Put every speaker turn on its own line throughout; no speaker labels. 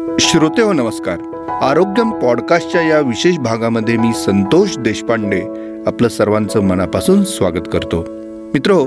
श्रोते हो नमस्कार. आरोग्यम पॉडकास्टच्या या विशेष भागामध्ये मी संतोष देशपांडे आपलं सर्वांचं मनापासून स्वागत करतो. मित्रो हो,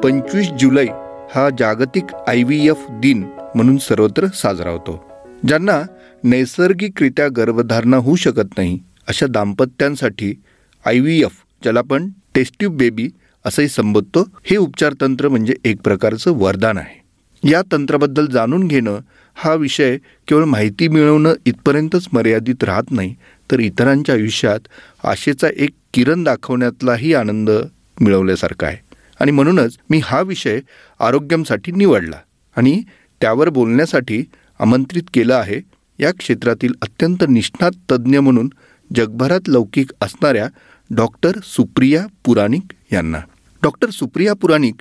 पंचवीस जुलै हा जागतिक आय व्ही एफ दिन म्हणून सर्वत्र साजरा होतो. ज्यांना नैसर्गिकरित्या गर्भधारणा होऊ शकत नाही अशा दाम्पत्यांसाठी आय व्ही एफ ज्याला आपण टेस्ट्यूब बेबी असंही संबोधतो हे उपचार तंत्र म्हणजे एक प्रकारचं वरदान आहे. या तंत्राबद्दल जाणून घेणं हा विषय केवळ माहिती मिळवणं इथपर्यंतच मर्यादित राहत नाही तर इतरांच्या आयुष्यात आशेचा एक किरण दाखवण्यातलाही आनंद मिळवल्यासारखा आहे. आणि म्हणूनच मी हा विषय आरोग्यमसाठी निवडला आणि त्यावर बोलण्यासाठी आमंत्रित केलं आहे. या क्षेत्रातील अत्यंत निष्णात तज्ज्ञ म्हणून जगभरात लौकिक असणाऱ्या डॉक्टर सुप्रिया पुराणिक यांना. डॉक्टर सुप्रिया पुराणिक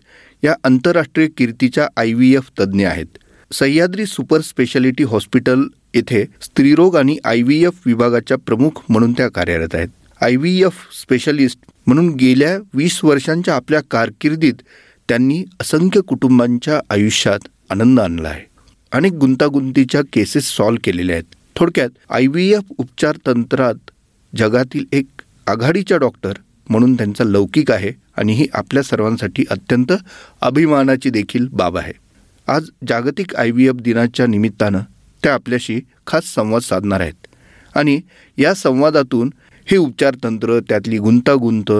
या आंतरराष्ट्रीय कीर्तीच्या आय व्ही एफ तज्ज्ञ आहेत. सह्याद्री सुपर स्पेशालिटी हॉस्पिटल येथे स्त्रीरोग आणि आय व्ही एफ विभागाच्या प्रमुख म्हणून त्या कार्यरत आहेत. आय व्ही एफ स्पेशलिस्ट म्हणून गेल्या वीस वर्षांच्या आपल्या कारकिर्दीत त्यांनी असंख्य कुटुंबांच्या आयुष्यात आनंद आणला आहे अनेक गुंतागुंतीच्या केसेस सॉल्व्ह केलेल्या आहेत. थोडक्यात आय व्ही एफ उपचार तंत्रात जगातील एक आघाडीच्या डॉक्टर म्हणून त्यांचा लौकिक आहे आणि ही आपल्या सर्वांसाठी अत्यंत अभिमानाची देखील बाब आहे. आज जागतिक आय व्ही एफ दिनाच्या निमित्तानं त्या आपल्याशी खास संवाद साधणार आहेत. आणि या संवादातून हे उपचार तंत्र त्यातली गुंतागुंत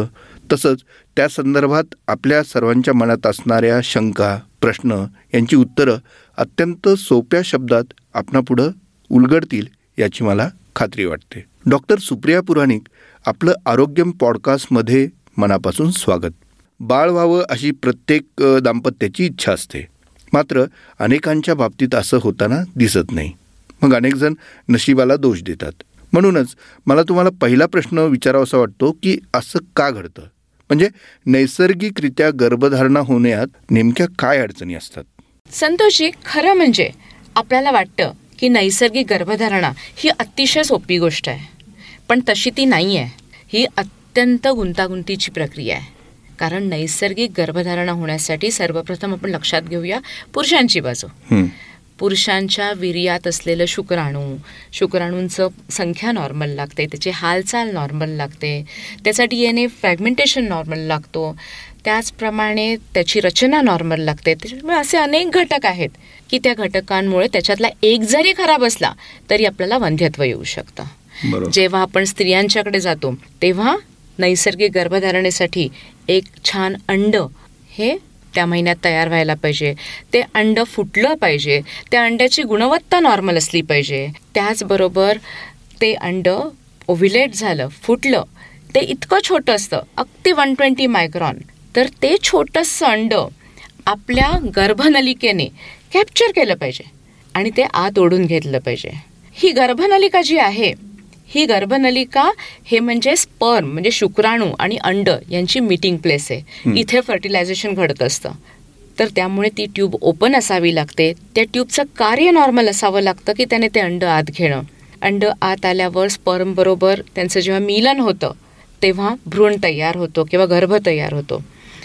तसंच त्या संदर्भात आपल्या सर्वांच्या मनात असणाऱ्या शंका प्रश्न यांची उत्तरं अत्यंत सोप्या शब्दात आपणापुढं उलगडतील याची मला खात्री वाटते. डॉक्टर सुप्रिया पुराणिक आपलं आरोग्यम पॉडकास्टमध्ये मनापासून स्वागत. बाळ व्हावं अशी प्रत्येक दाम्पत्याची इच्छा असते. मात्र अनेकांच्या बाबतीत असं होताना दिसत नाही. मग अनेकजण नशिबाला दोष देतात. म्हणूनच मला तुम्हाला पहिला प्रश्न विचारावासा वाटतो की असं का घडतं? म्हणजे नैसर्गिकरित्या गर्भधारणा होण्यात नेमक्या काय अडचणी असतात?
संतोषजी खरं म्हणजे आपल्याला वाटतं की नैसर्गिक गर्भधारणा ही अतिशय सोपी गोष्ट आहे. पण तशी ती नाही आहे ही अत्यंत गुंतागुंतीची प्रक्रिया आहे. कारण नैसर्गिक गर्भधारणा होण्यासाठी सर्वप्रथम आपण लक्षात घेऊया पुरुषांची बाजू. पुरुषांच्या वीर्यात असलेलं शुक्राणू शुक्राणूंचं संख्या नॉर्मल लागते त्याची हालचाल नॉर्मल लागते त्याचा D N A fragmentation normal लागतो त्याचप्रमाणे त्याची रचना नॉर्मल लागते. त्याच्यामुळे असे अनेक घटक आहेत की त्या घटकांमुळे त्याच्यातला एक जरी खराब असला तरी आपल्याला वंध्यत्व येऊ शकतं. जेव्हा आपण स्त्रियांच्याकडे जातो तेव्हा नैसर्गिक गर्भधारणेसाठी एक छान अंड हे त्या महिन्यात तयार व्हायला पाहिजे. ते अंड फुटलं पाहिजे. त्या अंड्याची गुणवत्ता नॉर्मल असली पाहिजे. त्याचबरोबर ते अंड ओव्हिलेट झालं फुटलं ते इतकं छोटं असतं अगदी वन ट्वेंटी मायक्रॉन तर ते छोटंसं अंड आपल्या गर्भनलिकेने कॅप्चर केलं पाहिजे आणि ते आत ओढून घेतलं पाहिजे. ही गर्भनलिका जी आहे ही गर्भनलिका हे म्हणजे स्पर्म म्हणजे शुक्राणू आणि अंड यांची मीटिंग प्लेस आहे. इथे फर्टिलायझेशन घडत असतं. तर त्यामुळे ती ट्यूब ओपन असावी लागते. त्या ट्यूबचं कार्य नॉर्मल असावं लागतं की त्याने ते अंड आत घेणं. अंड आत आल्यावर स्पर्म बरोबर त्यांचं जेव्हा मिलन होतं तेव्हा भ्रूण तयार होतो किंवा गर्भ तयार होतो.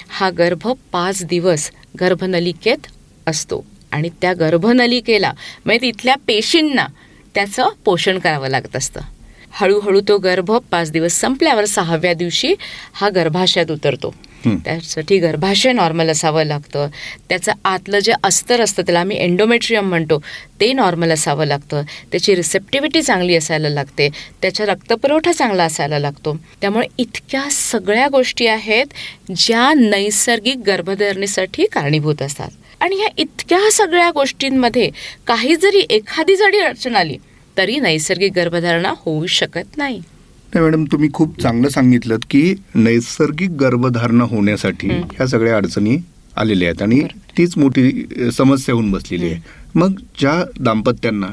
हा गर्भ पाच दिवस गर्भनलिकेत असतो. आणि त्या गर्भनलिकेला म्हणजे तिथल्या पेशींना त्याचं पोषण करावं लागत असतं. हळूहळू तो गर्भ पाच दिवस संपल्यावर सहाव्या दिवशी हा गर्भाशयात उतरतो. त्यासाठी गर्भाशय नॉर्मल असावं लागतं. त्याचं आतलं जे अस्तर असतं त्याला आम्ही एंडोमेट्रियम म्हणतो ते नॉर्मल असावं लागतं. त्याची रिसेप्टिव्हिटी चांगली असायला लागते. त्याचा रक्तपुरवठा चांगला असायला लागतो. त्यामुळे इतक्या सगळ्या गोष्टी आहेत ज्या नैसर्गिक गर्भधारणेसाठी कारणीभूत असतात. आणि ह्या इतक्या सगळ्या गोष्टींमध्ये काही जरी एखादी जरी अडचण आली तरी नैसर्गिक गर्भधारणा होऊ शकत नाही.
मॅडम तुम्ही खूप चांगलं सांगितलं की नैसर्गिक गर्भधारणा होण्यासाठी ह्या सगळ्या अडचणी आलेल्या आहेत आणि तीच मोठी समस्या होऊन बसलेली आहे. मग ज्या दाम्पत्यांना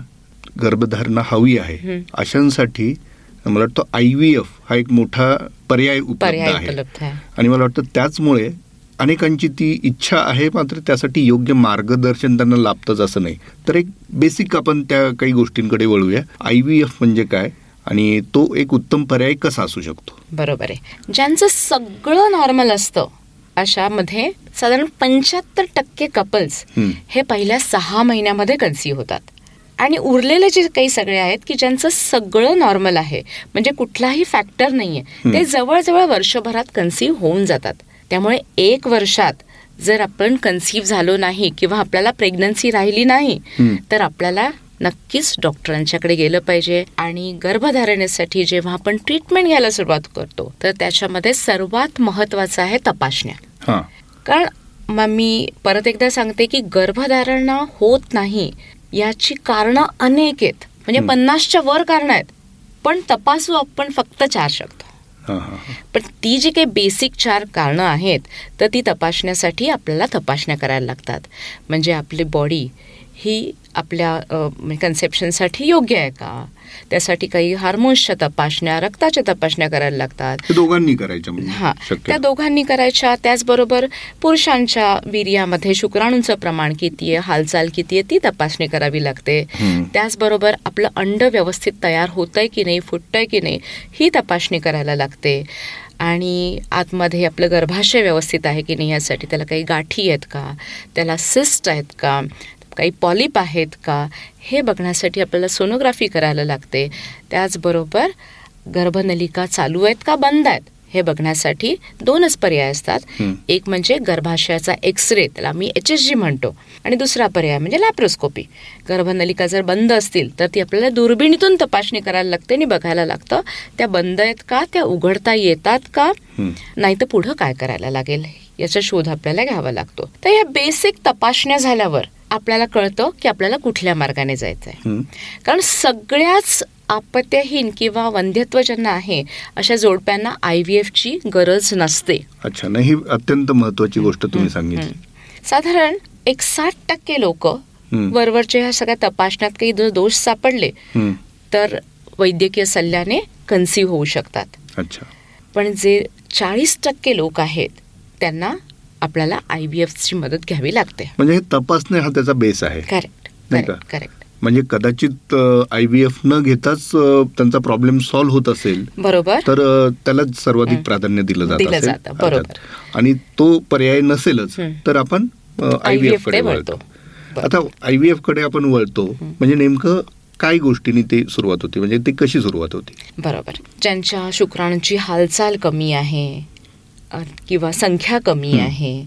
गर्भधारणा हवी आहे अशांसाठी मला वाटतं आय व्ही एफ हा एक मोठा पर्याय उपलब्ध आहे. आणि मला वाटतं त्याचमुळे अनेकांची ती इच्छा आहे मात्र त्यासाठी योग्य मार्गदर्शन त्यांना लाभतंच असं नाही. तर एक बेसिक आपण त्या काही गोष्टींकडे वळूया. आय व्ही एफ म्हणजे काय? आणि तो एक उत्तम पर्याय कसा असू शकतो?
बरोबर आहे. ज्यांचं सगळं नॉर्मल असतं अशामध्ये साधारण पंच्याहत्तर टक्के कपल्स हे पहिल्या सहा महिन्यामध्ये कन्सीव्ह होतात. आणि उरलेले जे काही सगळे आहेत की ज्यांचं सगळं नॉर्मल आहे म्हणजे कुठलाही फॅक्टर नाहीये ते जवळजवळ वर्षभरात कन्सिव्ह होऊन जातात. त्यामुळे एक वर्षात जर आपण कन्सिव्ह झालो नाही किंवा आपल्याला प्रेग्नन्सी राहिली नाही. तर आपल्याला नक्कीच डॉक्टरांच्याकडे गेलं पाहिजे आणि गर्भधारणेसाठी जेव्हा आपण ट्रीटमेंट घ्यायला सुरुवात करतो तर त्याच्यामध्ये सर्वात महत्वाचं आहे तपासण्या
हां
कारण मग मी परत एकदा सांगते की गर्भधारणा होत नाही याची कारणं अनेक आहेत म्हणजे. पन्नासच्या वर कारणं आहेत पण तपासू आपण फक्त चार शकतो. पण ती जी काही बेसिक चार कारणं आहेत तर ती तपासण्यासाठी आपल्याला तपासण्या करायला लागतात. म्हणजे आपली बॉडी ही आपल्या कन्सेप्शनसाठी योग्य आहे का? त्यासाठी काही हार्मोन्सच्या तपासण्या रक्ताच्या तपासण्या करायला लागतात.
दोघांनी करायच्या म्हणजे
हा त्या दोघांनी करायच्या. त्याचबरोबर पुरुषांच्या वीर्यामध्ये शुक्राणूंचं प्रमाण किती आहे हालचाल किती आहे ती तपासणी करावी लागते. त्याचबरोबर आपलं अंड व्यवस्थित तयार होतंय की नाही फुटतंय की नाही ही तपासणी करायला लागते. आणि आतमध्ये आपलं गर्भाशय व्यवस्थित आहे की नाही यासाठी त्याला काही गाठी आहेत का? त्याला सिस्ट आहेत का? काही पॉलिप आहेत का हे बघण्यासाठी आपल्याला सोनोग्राफी करायला लागते. त्याचबरोबर गर्भनलिका चालू आहेत का बंद आहेत हे बघण्यासाठी दोनच पर्याय असतात. एक म्हणजे गर्भाशयाचा एक्स रे त्याला आम्ही एच एस जी म्हणतो. आणि दुसरा पर्याय म्हणजे लॅप्रोस्कोपी गर्भनलिका जर बंद असतील तर ती आपल्याला दुर्बिणीतून तपासणी करायला लागते आणि बघायला लागतं त्या बंद आहेत का त्या उघडता येतात का. नाही तर पुढं काय करायला लागेल? याचा शोध आपल्याला घ्यावा लागतो. तर या बेसिक तपासण्या झाल्यावर आपल्याला कळतं की आपल्याला कुठल्या मार्गाने जायचं आहे. कारण सगळ्याच आपत्यहीन किंवा वंध्यत्व ज्यांना आहे अशा जोडप्यांना आय व्ही एफची गरज नसते.
अच्छा नाही ही अत्यंत महत्वाची गोष्ट तुम्ही सांगितली.
साधारण एक साठ टक्के लोक. वरवरच्या ह्या सगळ्या तपासण्यात काही दोष सापडले. तर वैद्यकीय सल्ल्याने कन्सिव्ह होऊ शकतात.
अच्छा.
पण जे चाळीस टक्के लोक आहेत त्यांना आपल्याला आय व्ही एफची मदत घ्यावी लागते.
म्हणजे हे तपासणे हा त्याचा बेस आहे.
करेक्ट? करेक्ट करेक्ट
म्हणजे कदाचित आय व्ही एफ न घेताच त्यांचा प्रॉब्लेम सॉल्व्ह होत असेल
बरोबर.
तर अ, त्यालाच सर्वाधिक. प्राधान्य दिलं जात
बरोबर.
आणि तो पर्याय नसेलच. तर आपण आय व्ही एफकडे वळतो. आता आय व्ही एफकडे आपण वळतो म्हणजे नेमकं काय गोष्टींनी ते सुरुवात होती? म्हणजे ती कशी सुरुवात होती?
बरोबर. ज्यांच्या शुक्राणूंची हालचाल कमी आहे किंवा संख्या कमी. आहे.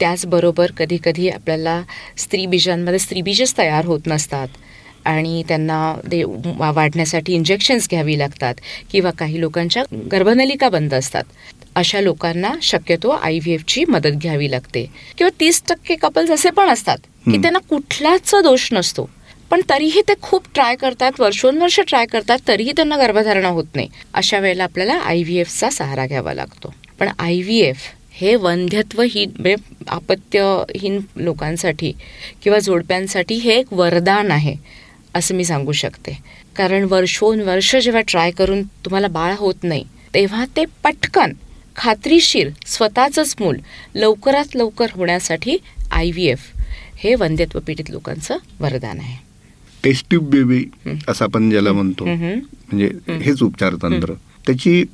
त्याचबरोबर कधी कधी आपल्याला स्त्रीबीजांमध्ये स्त्रीबीजच तयार होत नसतात. आणि त्यांना ते वाढण्यासाठी इंजेक्शन्स घ्यावी लागतात किंवा काही लोकांच्या गर्भनलिका बंद असतात. अशा लोकांना शक्यतो आय व्ही एफची मदत घ्यावी लागते. किंवा तीस टक्के कपल्स असे पण असतात की. त्यांना कुठलाच दोष नसतो. पण तरीही ते खूप ट्राय करतात वर्षोनवर्ष ट्राय करतात तरीही त्यांना गर्भधारणा होत नाही. अशा वेळेला आपल्याला आय व्ही एफचा सहारा घ्यावा लागतो. पण आय व्ही एफ हे वंध्यत्वहीन म्हणजे आपत्यहीन लोकांसाठी किंवा जोडप्यांसाठी हे एक वरदान आहे असं मी सांगू शकते कारण वर्षोनवर्ष जेव्हा ट्राय करून तुम्हाला बाळ होत नाही तेव्हा ते पटकन खात्रीशीर स्वतःचंच मूल लवकरात लवकर होण्यासाठी आय व्ही एफ हे वंध्यत्व पीडित लोकांचं वरदान आहे
टेस्ट ट्यूब बेबी. असं आपण ज्याला म्हणतो. म्हणजे. हेच उपचार तंत्र त्याची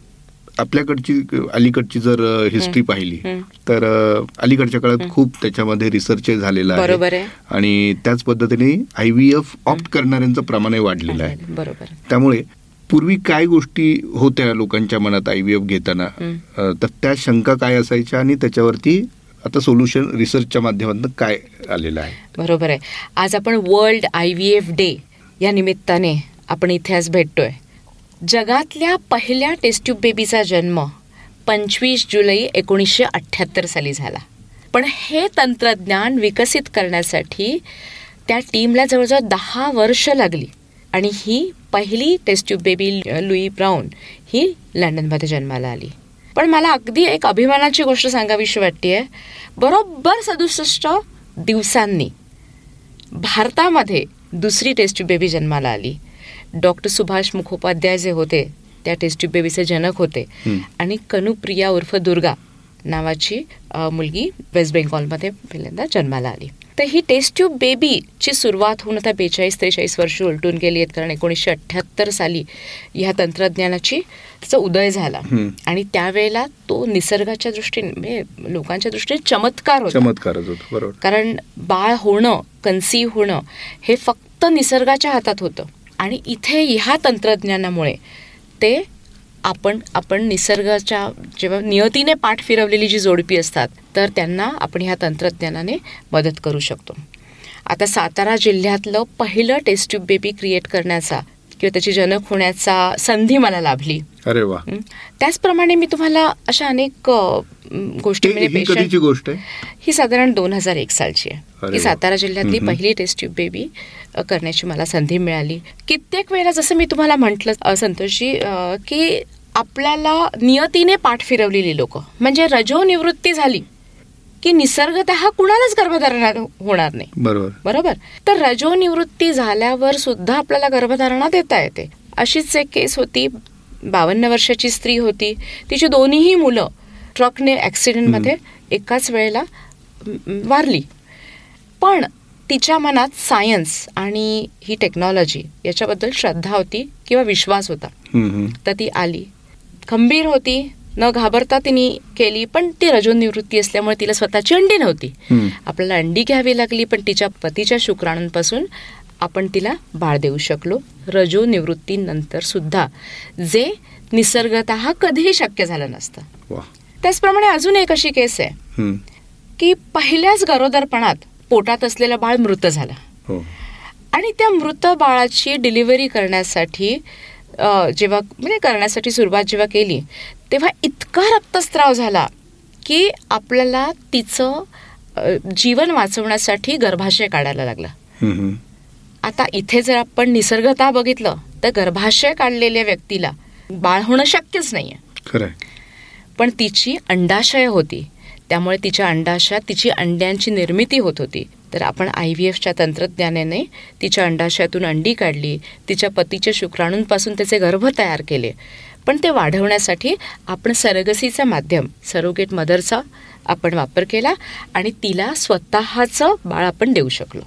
आपल्याकडची अलीकडची जर हिस्ट्री. पाहिली. तर अलीकडच्या काळात खूप त्याच्यामध्ये रिसर्च झालेला आहे. आणि त्याच पद्धतीने आय व्ही एफ ऑप्ट करणाऱ्यांचं प्रमाणही वाढलेलं आहे.
बरोबर
त्यामुळे पूर्वी काय गोष्टी होत्या लोकांच्या मनात आय व्ही एफ घेताना? तर त्या शंका काय असायच्या आणि त्याच्यावरती आता सोल्युशन रिसर्चच्या माध्यमातून काय आलेलं आहे?
बरोबर आहे. आज आपण world I V F day या निमित्ताने आपण इथे आज भेटतोय. जगातल्या पहिल्या टेस्ट्यूब बेबीचा जन्म पंचवीस जुलै एकोणीसशे अठ्ठ्याहत्तर साली झाला. पण हे तंत्रज्ञान विकसित करण्यासाठी त्या टीमला जवळजवळ दहा वर्ष लागली आणि ही पहिली test tube baby Louise Brown ही लंडनमध्ये जन्माला आली. पण मला अगदी एक अभिमानाची गोष्ट सांगावीशी वाटते बरोबर सदुसष्ट दिवसांनी भारतामध्ये दुसरी टेस्ट बेबी जन्माला आली. डॉक्टर सुभाष मुखोपाध्याय जे होते त्या टेस्ट बेबीचे जनक होते. आणि कनुप्रिया उर्फ दुर्गा नावाची मुलगी वेस्ट बेंगॉलमध्ये पहिल्यांदा जन्माला आली. तर ही टेस्ट ट्यूब बेबीची सुरुवात होऊन आता बेचाळीस त्रेचाळीस वर्ष उलटून गेली आहेत कारण एकोणीसशे अठ्ठ्याहत्तर साली ह्या तंत्रज्ञानाची त्याचा उदय झाला. आणि त्यावेळेला तो निसर्गाच्या दृष्टीने म्हणजे लोकांच्या दृष्टीने चमत्कार होता.
बरोबर.
कारण बाळ होणं कन्सीव्ह होणं हे फक्त निसर्गाच्या हातात होतं. आणि इथे ह्या तंत्रज्ञानामुळे ते आपण आपण निसर्गाच्या जेव्हा नियतीने पाठ फिरवलेली जी जोडपी असतात तर त्यांना आपण ह्या तंत्रज्ञानाने मदत करू शकतो. आता सातारा जिल्ह्यातलं पहिलं टेस्ट ट्यूब बेबी क्रिएट करण्याचा किंवा त्याची जनक होण्याचा संधी मला लाभली
अरे वा.
त्याचप्रमाणे मी तुम्हाला अशा अनेक गोष्टी म्हणजे
गोष्ट
ही साधारण दोन हजार एक सालची आहे ही. सातारा जिल्ह्यातली. पहिली टेस्ट ट्यूब बेबी करण्याची मला संधी मिळाली कित्येक वेळेला जसं मी तुम्हाला म्हटलं संतोषजी की आपल्याला नियतीने पाठ फिरवलेली लोक म्हणजे रजो निवृत्ती झाली की निसर्गतः कुणालाच गर्भधारणा होणार नाही.
बरोबर.
बरोबर? तर रजो निवृत्ती झाल्यावर सुद्धा आपल्याला गर्भधारणा देता येते. अशीच एक केस होती. बावन्न वर्षाची स्त्री होती. तिची दोन्हीही मुलं ट्रकने ॲक्सिडेंटमध्ये एकाच वेळेला वारली. पण तिच्या मनात सायन्स आणि ही टेक्नॉलॉजी याच्याबद्दल श्रद्धा होती किंवा विश्वास होता. तर ती आली. खंबीर होती. न घाबरता तिने केली पण ती रजोनिवृत्ती असल्यामुळे तिला स्वतःची अंडी नव्हती. आपल्याला अंडी घ्यावी लागली पण तिच्या पतीच्या शुक्राणूंपासून आपण तिला बाळ देऊ शकलो. रजो निवृत्तीनंतर सुद्धा जे निसर्गत कधीही शक्य झालं नसतं. त्याचप्रमाणे अजून एक अशी केस आहे. की पहिल्याच गरोदरपणात पोटात असलेलं बाळ मृत झालं.
हो.
आणि त्या मृत बाळाची डिलिव्हरी करण्यासाठी जेव्हा म्हणजे करण्यासाठी सुरुवात जेव्हा केली तेव्हा इतका रक्तस्राव झाला की आपल्याला तिचं जीवन वाचवण्यासाठी गर्भाशय काढायला लागला. आता इथे जर आपण निसर्गता बघितलं तर गर्भाशय काढलेल्या व्यक्तीला बाळ होणं शक्यच
आहे
पण तिची अंडाशय होती. त्यामुळे तिच्या अंडाशयात तिची अंड्यांची निर्मिती होत होती. तर आपण आय व्ही एफच्या तंत्रज्ञानाने तिच्या अंडाशयातून अंडी काढली तिच्या पतीच्या शुक्राणूंपासून त्याचे गर्भ तयार केले. पण ते वाढवण्यासाठी आपण सरगसीचं माध्यम सरोगेट मदरचा आपण वापर केला आणि तिला स्वतःचं बाळ आपण देऊ शकलो.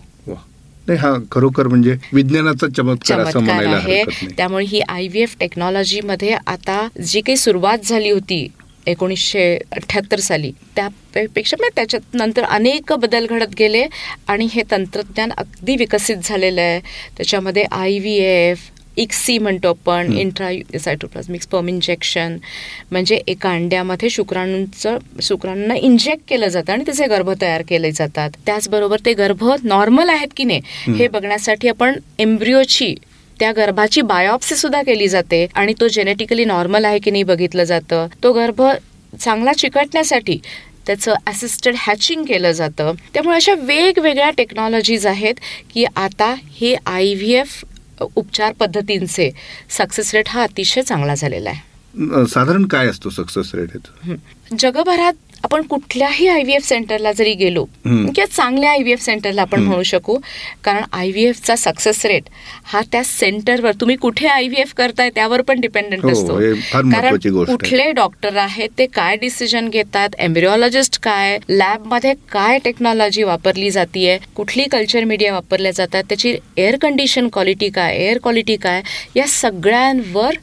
हा खरोखर म्हणजे विज्ञानाचा चमत्कार
आहे. त्यामुळे ही आय व्ही एफ टेक्नॉलॉजीमध्ये आता जी काही सुरुवात झाली होती एकोणीसशे अठ्ठ्याहत्तर साली त्यापेक्षा म्हणजे त्याच्यात नंतर अनेक बदल घडत गेले आणि हे तंत्रज्ञान अगदी विकसित झालेलं आहे त्याच्यामध्ये आय व्ही एफ इक्सी म्हणतो आपण. इंट्रा सायटोप्लाझमिक स्पर्म इंजेक्शन म्हणजे एका अंड्यामध्ये शुक्राणूंचं शुक्राणूंना इंजेक्ट केलं जातं आणि त्याचे गर्भ तयार केले जातात त्याचबरोबर ते गर्भ नॉर्मल आहेत की नाही.
हे
बघण्यासाठी आपण एम्ब्रिओची त्या गर्भाची बायोप्सी सुद्धा केली जाते आणि तो जेनेटिकली नॉर्मल आहे की नाही बघितलं जातं. तो गर्भ चांगला चिकटण्यासाठी त्याचं असिस्टेड हॅचिंग केलं जातं. त्यामुळे अशा वेगवेगळ्या टेक्नॉलॉजीज आहेत की आता हे आय व्ही एफ उपचार पद्धतींचे सक्सेस रेट हा अतिशय चांगला झालेला आहे.
साधारण काय असतो सक्सेस रेट.
जगभरात आपण कुठल्याही आय व्ही एफ सेंटरला जरी गेलो. किंवा चांगल्या आय व्ही एफ सेंटरला आपण. म्हणू शकू कारण आय व्ही एफचा सक्सेस रेट हा त्या सेंटरवर तुम्ही कुठे आय व्ही एफ करताय त्यावर पण डिपेंडंट
हो,
असतो कारण. कुठले डॉक्टर आहेत ते काय डिसिजन घेतात एम्ब्रिओलॉजिस्ट काय लॅबमध्ये काय टेक्नॉलॉजी वापरली जातीये कुठली कल्चर मीडिया वापरल्या जातात त्याची एअर कंडिशन क्वालिटी काय एअर क्वालिटी काय या सगळ्यांवर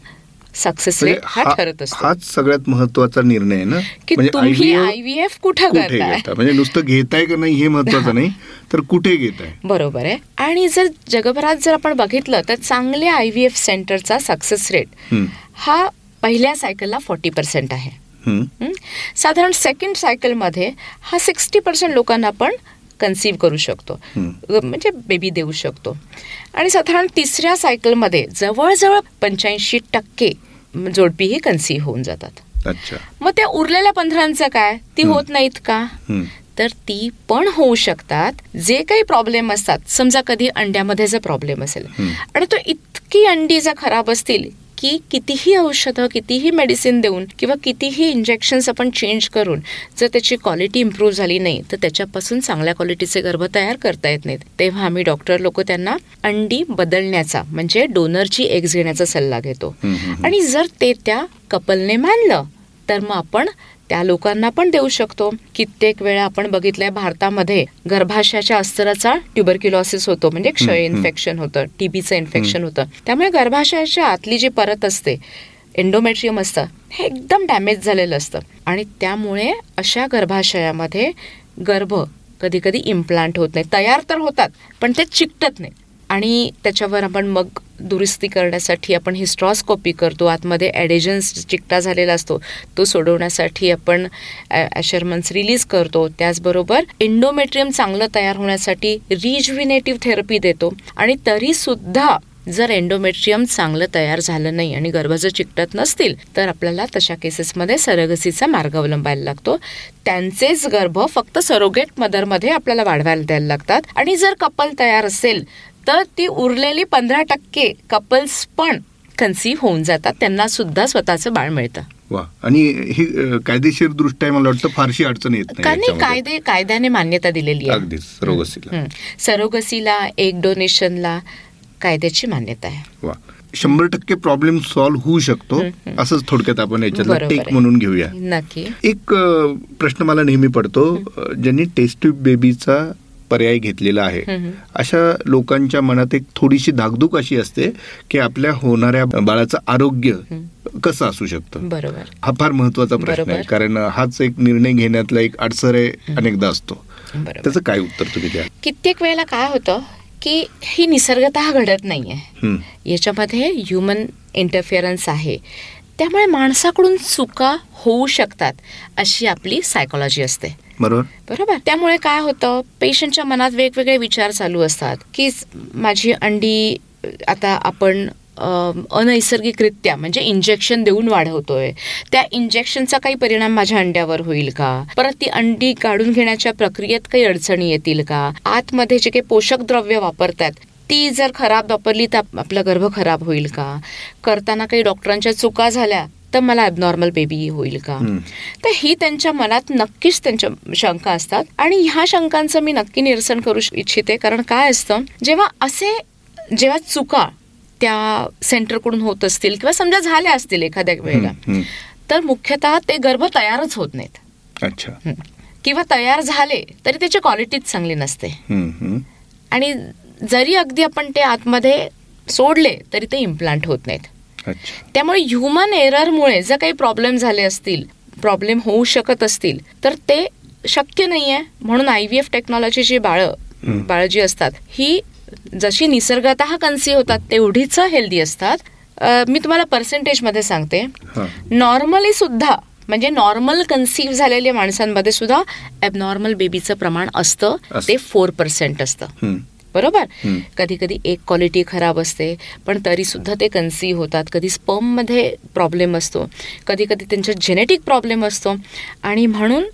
सक्सेस
म्हणजे
रेट हा ठरत असतो.
हाच सगळ्यात महत्त्वाचा निर्णय आहे ना?
की
म्हणजे
तुम्ही
IVF
आय व्ही एफ कुठं करताय?
म्हणजे नुसतं घेताय का नाही हे महत्वाचं नाही तर कुठे घेताय?
बरोबर आहे. आणि जर जगभरात जर आपण बघितलं तर चांगले आय व्ही एफ सेंटरचा सक्सेस रेट हा पहिल्या सायकलला फॉर्टी पर्सेंट आहे? साधारण सेकंड सायकलमध्ये हा सिक्स्टी पर्सेंट लोकांना आपण कन्सीव्ह करू शकतो. म्हणजे बेबी देऊ शकतो. आणि साधारण तिसऱ्या सायकलमध्ये जवळजवळ पंच्याऐंशी टक्के जोडपी ही कन्सीव्ह होऊन जातात. मग त्या उरलेल्या पंधरांचं काय? ती. होत नाहीत का? तर ती पण होऊ शकतात. जे काही प्रॉब्लेम असतात समजा कधी अंड्यामध्ये जर प्रॉब्लेम असेल. आणि तो इतकी अंडी जर खराब असतील की कितीही औषधं कितीही मेडिसिन देऊन किंवा कितीही इंजेक्शन्स आपण चेंज करून जर त्याची क्वालिटी इम्प्रूव्ह झाली नाही तर त्याच्यापासून चांगल्या क्वालिटीचे गर्भ तयार करता येत नाहीत तेव्हा आम्ही डॉक्टर लोक त्यांना अंडी बदलण्याचा म्हणजे डोनरची एग्ज घेण्याचा सल्ला घेतो. आणि जर ते त्या कपलने मानलं तर मग आपण त्या लोकांना पण देऊ शकतो. कित्येक वेळा आपण बघितलंय भारतामध्ये गर्भाशयाच्या अस्तराचा ट्युबरक्युलॉसिस होतो. म्हणजे क्षय. इन्फेक्शन होतं टीबीचं इन्फेक्शन होतं. त्यामुळे गर्भाशयाच्या आतली जी परत असते एंडोमेट्रियम असतं हे एकदम डॅमेज झालेलं असतं. आणि त्यामुळे अशा गर्भाशयामध्ये गर्भ कधी कधी इम्प्लांट होत नाही. तयार तर होतात पण ते चिकटत नाही. आणि त्याच्यावर आपण मग दुरुस्ती करण्यासाठी आपण हिस्ट्रॉस्कोपी करतो. आतमध्ये ॲडेजन्स चिकटा झालेला असतो तो सोडवण्यासाठी आपण ॲशरमन्स रिलीज करतो. त्याचबरोबर इंडोमेट्रियम चांगलं तयार होण्यासाठी रिजविनेटिव्ह थेरपी देतो. आणि तरीसुद्धा जर एंडोमेट्रियम चांगलं तयार झालं नाही आणि गर्भाचं चिकटत नसतील तर आपल्याला तशा केसेसमध्ये सरगसीचा मार्ग अवलंबायला लागतो. त्यांचेच गर्भ फक्त सरोगेट मदरमध्ये आपल्याला वाढवायला द्यायला लागतात. आणि जर कपल तयार असेल तर ती उरलेली पंधरा टक्के कपल्स पण कन्सीव्ह होऊन जातात. त्यांना सुद्धा स्वतःचं बाळ मिळतं.
वा. आणि ही कायदेशीर दृष्ट्या मला वाटतं फारशी अडचण येत नाही.
कायदे कायद्याने मान्यता दिलेली आहे.
अगदीच. सरोगसीला.
सरोगसीला एक डोनेशनला कायद्याची मान्यता आहे.
वा. शंभर टक्के प्रॉब्लेम सॉल्व्ह होऊ शकतो. असंच थोडक्यात आपण याच्यातला टेक. म्हणून घेऊया.
नक्की.
एक प्रश्न मला नेहमी पडतो. ज्यांनी टेस्ट ट्यूब बेबीचा पर्याय घेतलेला आहे. अशा लोकांच्या मनात एक थोडीशी धाकधूक अशी असते की आपल्या होणाऱ्या बाळाचं आरोग्य कसं असू शकतं?
बरोबर.
हा फार महत्त्वाचा प्रश्न आहे. कारण हाच एक निर्णय घेण्यातला एक अडसर अनेकदा असतो.
बरोबर.
त्याचं काय उत्तर तुम्ही द्या
कित्येक वेळेला काय होतं की ही निसर्गतः घडत नाहीये. याच्यामध्ये ह्युमन इंटरफिअरन्स आहे. त्यामुळे माणसाकडून चुका होऊ शकतात अशी आपली सायकोलॉजी असते.
बरोबर?
बरोबर? त्यामुळे काय होतं पेशंटच्या मनात वेगवेगळे विचार चालू असतात की माझी अंडी आता आपण अनैसर्गिकरित्या म्हणजे इंजेक्शन देऊन वाढवतोय त्या इंजेक्शनचा काही परिणाम माझ्या अंड्यावर होईल का? परत ती अंडी काढून घेण्याच्या प्रक्रियेत काही अडचणी येतील का? आतमध्ये जे काही पोषक द्रव्य वापरतात ती जर खराब वापरली तर आप- आपला गर्भ खराब होईल का करताना काही डॉक्टरांच्या चुका झाल्या तर मला ॲबनॉर्मल बेबी होईल का. तर ही त्यांच्या मनात नक्कीच त्यांच्या शंका असतात आणि ह्या शंकांचं मी नक्की निरसन करू इच्छिते कारण काय असतं जेव्हा असे जेव्हा चुका त्या सेंटरकडून होत असतील किंवा समजा झाल्या असतील एखाद्या वेळेला. तर मुख्यतः ते गर्भ तयारच होत नाहीत
अच्छा.
किंवा तयार झाले तरी त्याची क्वालिटीच चांगली नसते. आणि जरी अगदी आपण ते आतमध्ये सोडले तरी ते इम्प्लांट होत नाहीत. त्यामुळे ह्युमन एररमुळे जर काही प्रॉब्लेम झाले असतील प्रॉब्लेम होऊ शकत असतील तर ते शक्य नाही आहे म्हणून आय व्ही एफ टेक्नॉलॉजीची बाळं. बाळं जी असतात. ही जशी निसर्गतः कन्सी होतात तेवढीच हेल्दी असतात. मी तुम्हाला पर्सेंटेजमध्ये सांगते. नॉर्मली सुद्धा म्हणजे नॉर्मल कन्सीव्ह झालेल्या माणसांमध्ये सुद्धा ॲबनॉर्मल बेबीचं प्रमाण असतं. ते फोर पर्सेंट असतं. बरोबर. कधी कधी एक क्वालिटी खराब असते पण तरी सुद्धा ते कन्सीव्ह होतात कधी स्पर्ममध्ये प्रॉब्लेम असतो कधी कधी त्यांच्यात जेनेटिक प्रॉब्लेम असतो आणि म्हणून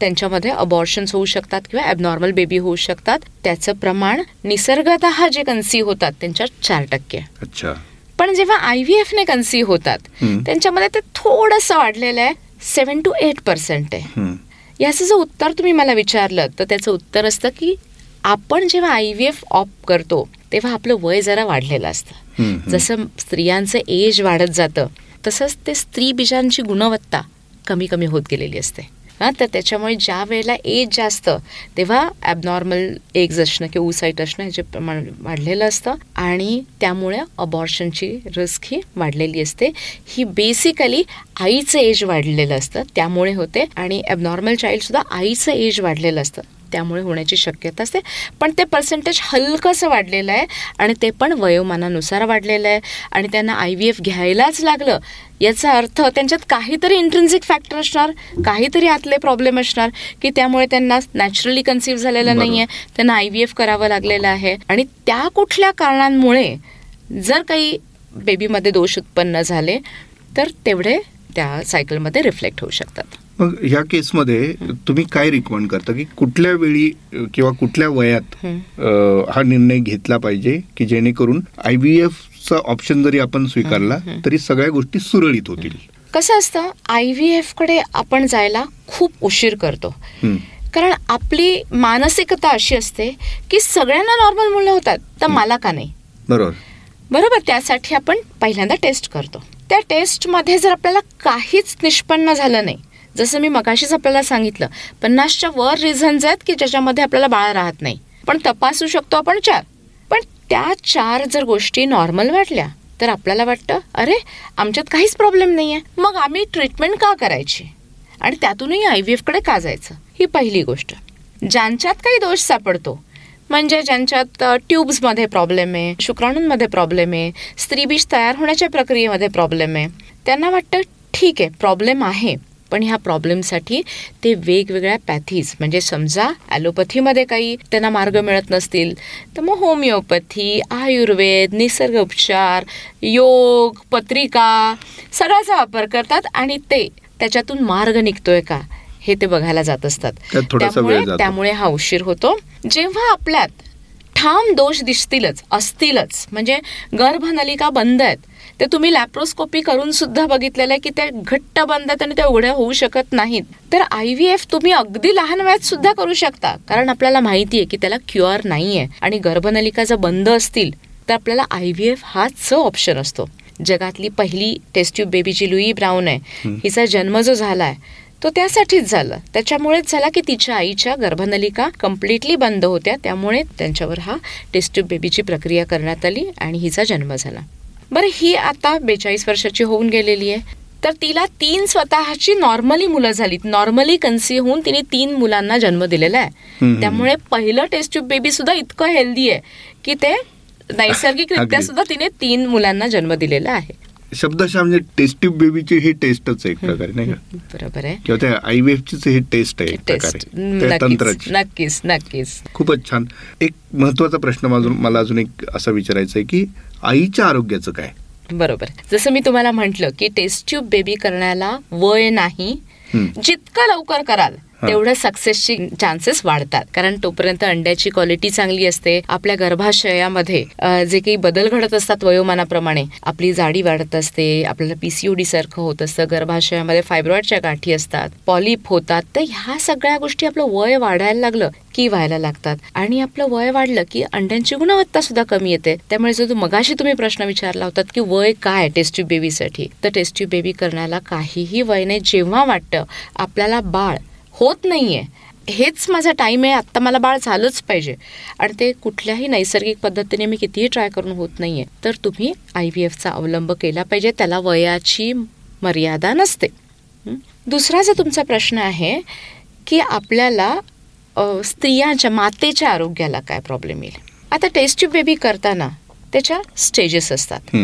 त्यांच्यामध्ये अबॉर्शन्स होऊ शकतात किंवा ॲबनॉर्मल बेबी होऊ शकतात त्याचं प्रमाण निसर्गतः जे कन्सीव्ह होतात त्यांच्यात चार टक्के.
अच्छा
पण जेव्हा आय व्ही एफने कन्सीव्ह होतात. त्यांच्यामध्ये ते थोडंसं वाढलेलं आहे सेवन टू एट पर्सेंट आहे. याचं जर उत्तर तुम्ही मला विचारलं तर त्याचं उत्तर असतं की आपण जेव्हा आय व्ही एफ ऑप करतो तेव्हा आपलं वय जरा वाढलेलं असतं. जसं स्त्रियांचं एज वाढत जातं तसंच ते स्त्री बीजांची गुणवत्ता कमी कमी होत गेलेली असते. हां तर त्याच्यामुळे ज्या वेळेला एज जास्त तेव्हा ॲबनॉर्मल एग्ज असणं किंवा उसाईट असणं ह्याचे प्रमाण वाढलेलं असतं आणि त्यामुळे अबॉर्शनची रिस्क ही वाढलेली असते. ही बेसिकली आईचं एज वाढलेलं असतं त्यामुळे होते. आणि ॲबनॉर्मल चाइल्डसुद्धा आईचं एज वाढलेलं असतं. त्यामुळे होण्याची शक्यता असते. पण ते पर्सेंटेज हलकंसं वाढलेलं आहे आणि ते पण वयोमानानुसार वाढलेलं आहे. आणि त्यांना आय व्ही एफ घ्यायलाच लागलं याचा अर्थ त्यांच्यात काहीतरी इंट्रेन्सिक फॅक्टर असणार काहीतरी आतले प्रॉब्लेम असणार की त्यामुळे त्यांना नॅचरली कन्सिव्ह झालेलं. नाही आहे त्यांना आय व्ही एफ करावं लागलेलं आहे. आणि त्या कुठल्या कारणांमुळे जर काही बेबीमध्ये दोष उत्पन्न झाले तर तेवढे त्या सायकलमध्ये रिफ्लेक्ट होऊ शकतात.
मग ह्या केसमध्ये तुम्ही काय रिकमेंड करता की कुठल्या वेळी किंवा कुठल्या वयात
हं.
निर्णय घेतला पाहिजे की जेणेकरून आय व्ही चा ऑप्शन जरी आपण स्वीकारला तरी सगळ्या गोष्टी सुरळीत होतील.
कसं असतं आय व्ही एफकडे आपण जायला खूप उशीर करतो. कारण आपली मानसिकता अशी असते की सगळ्यांना नॉर्मल मुलं होतात तर मला का नाही?
बरोबर.
बरोबर? त्यासाठी आपण पहिल्यांदा टेस्ट करतो. त्या टेस्टमध्ये जर आपल्याला काहीच निष्पन्न झालं नाही जसं मी मगाशीच आपल्याला सांगितलं पन्नासच्या वर रिझन्स आहेत की ज्याच्यामध्ये आपल्याला बाळ राहत नाही. पण तपासू शकतो आपण चार. पण त्या चार जर गोष्टी नॉर्मल वाटल्या तर आपल्याला वाटतं अरे आमच्यात काहीच प्रॉब्लेम नाही आहे मग आम्ही ट्रीटमेंट का करायची? आणि त्यातूनही आय व्ही एफकडे का जायचं? ही पहिली गोष्ट. ज्यांच्यात काही दोष सापडतो म्हणजे ज्यांच्यात ट्यूब्समध्ये प्रॉब्लेम आहे शुक्राणूंमध्ये प्रॉब्लेम आहे स्त्रीबीज तयार होण्याच्या प्रक्रियेमध्ये प्रॉब्लेम आहे त्यांना वाटतं ठीक आहे प्रॉब्लेम आहे. पण ह्या प्रॉब्लेमसाठी ते वेगवेगळ्या पॅथीज म्हणजे समजा ॲलोपॅथीमध्ये काही त्यांना मार्ग मिळत नसतील तर मग होमिओपॅथी आयुर्वेद निसर्ग उपचार योग पत्रिका सगळ्याचा वापर करतात आणि ते त्याच्यातून मार्ग निघतोय का हे ते बघायला जात असतात त्यामुळे. त्यामुळे हा उशीर होतो जेव्हा आपल्यात ठाम दोष दिसतीलच असतीलच म्हणजे गर्भनलिका बंद आहेत ते तुम्ही लॅप्रोस्कोपी करून सुद्धा बघितलेलं आहे की त्या घट्ट बंद आहेत आणि त्या उघड्या होऊ शकत नाहीत. तर आय व्ही एफ तुम्ही अगदी लहान वयात सुद्धा करू शकता. कारण आपल्याला माहिती आहे की त्याला क्युअर नाहीये. आणि गर्भनलिका जर बंद असतील तर आपल्याला आय व्ही एफ हाच ऑप्शन असतो. जगातली पहिली टेस्ट ट्यूब बेबी जी लुई ब्राऊन आहे हिचा जन्म जो झालाय तो त्यासाठीच झाला. त्याच्यामुळेच झाला की तिच्या आईच्या गर्भनलिका कम्प्लिटली बंद होत्या. त्यामुळे त्यांच्यावर हा टेस्ट ट्यूब बेबीची प्रक्रिया करण्यात आली आणि हिचा जन्म झाला. बरं ही आता बेचाळीस वर्षाची होऊन गेलेली आहे. तर तिला तीन स्वतःची नॉर्मली मुलं झालीत. नॉर्मली कन्सीव्ह होऊन तिने तीन मुलांना जन्म दिलेला आहे. त्यामुळे पहिलं टेस्ट ट्यूब बेबी सुद्धा इतकं हेल्दी आहे की ते नैसर्गिकरित्या. सुद्धा तिने तीन मुलांना जन्म दिलेला आहे.
शब्दशः म्हणजे टेस्ट ट्यूब बेबीची ही टेस्टच एक प्रकारे नाही का?
बरोबर आहे.
किंवा त्या आय व्ही एफचीच ही टेस्ट आहे एक प्रकारे. तंत्राची.
नक्कीच नक्कीच.
खूपच छान. एक महत्त्वाचा प्रश्न मला अजून एक असा विचारायचा आहे की आईच्या आरोग्याचं काय
बरोबर जसं मी तुम्हाला म्हंटल की टेस्ट ट्यूब बेबी करण्याला वय नाही. जितकं लवकर कराल. तेवढं सक्सेसची चान्सेस वाढतात. कारण तोपर्यंत अंड्याची क्वालिटी चांगली असते. आपल्या गर्भाशयामध्ये जे काही बदल घडत असतात वयोमानाप्रमाणे आपली जाडी वाढत असते आपल्याला पीसीओडी सारखं होत असतं गर्भाशयामध्ये फायब्रॉइडच्या गाठी असतात पॉलिप होतात. तर ह्या सगळ्या गोष्टी आपलं वय वाढायला लागलं की व्हायला लागतात. आणि आपलं वय वाढलं की अंड्यांची गुणवत्ता सुद्धा कमी येते. त्यामुळे जो मगाशी तुम्ही प्रश्न विचारला होतात की वय काय टेस्ट्यूब बेबीसाठी तर टेस्ट्यूब बेबी करण्याला काहीही वय नाही. जेव्हा वाटतं आपल्याला बाळ होत नाहीये. हेच माझा टाईम आहे. आत्ता मला बाळ झालंच पाहिजे. आणि ते कुठल्याही नैसर्गिक पद्धतीने मी कितीही ट्राय करून होत नाहीये. तर तुम्ही आय व्ही एफचा अवलंब केला पाहिजे. त्याला वयाची मर्यादा नसते? दुसरा जो तुमचा प्रश्न आहे की आपल्याला स्त्रियांच्या मातेच्या आरोग्याला काय प्रॉब्लेम येईल? आता टेस्ट ट्यूब बेबी करताना त्याच्या स्टेजेस असतात.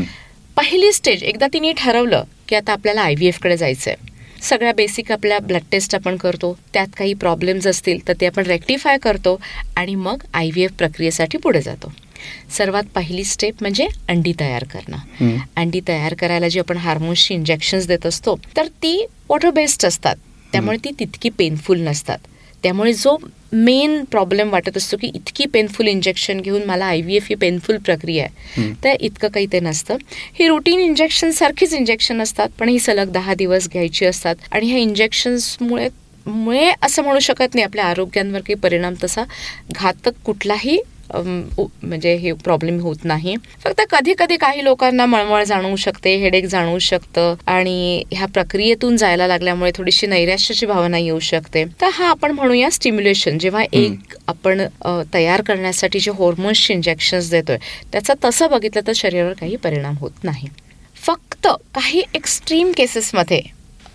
पहिली स्टेज एकदा तिने ठरवलं की आता आपल्याला आय व्ही एफकडे जायचं आहे सगळ्या बेसिक आपल्या ब्लड टेस्ट आपण करतो त्यात काही प्रॉब्लेम्स असतील तर ते आपण रेक्टिफाय करतो आणि मग आय व्ही एफ प्रक्रियेसाठी पुढे जातो. सर्वात पहिली स्टेप म्हणजे अंडी तयार करणं. अंडी तयार करायला जी आपण हार्मोन्सची इंजेक्शन्स देत असतो तर ती वॉटर बेस्ड असतात. त्यामुळे ती तितकी पेनफुल नसतात. त्यामुळे जो मेन प्रॉब्लेम वाटत असतो की इतकी पेनफुल इंजेक्शन घेऊन मला आय व्ही एफ ही पेनफुल प्रक्रिया आहे. तर इतकं काही ते नसतं. ही रुटीन इंजेक्शन सारखीच इंजेक्शन असतात पण ही सलग दहा दिवस घ्यायची असतात. आणि ह्या इंजेक्शन्समुळे मुळे असं म्हणू शकत नाही आपल्या आरोग्यांवर काही परिणाम तसा घातक कुठलाही म्हणजे हे प्रॉब्लेम होत नाही. फक्त कधी कधी काही लोकांना मळमळ जाणवू शकते हेडेक जाणवू शकतं आणि ह्या प्रक्रियेतून जायला लागल्यामुळे थोडीशी नैराश्याची भावना येऊ शकते. तर हा आपण म्हणूया स्टिम्युलेशन जेव्हा एक आपण तयार करण्यासाठी जे हॉर्मोन्सचे इंजेक्शन्स देतोय त्याचा तसं बघितलं तर शरीरावर काही परिणाम होत नाही. फक्त काही एक्स्ट्रीम केसेसमध्ये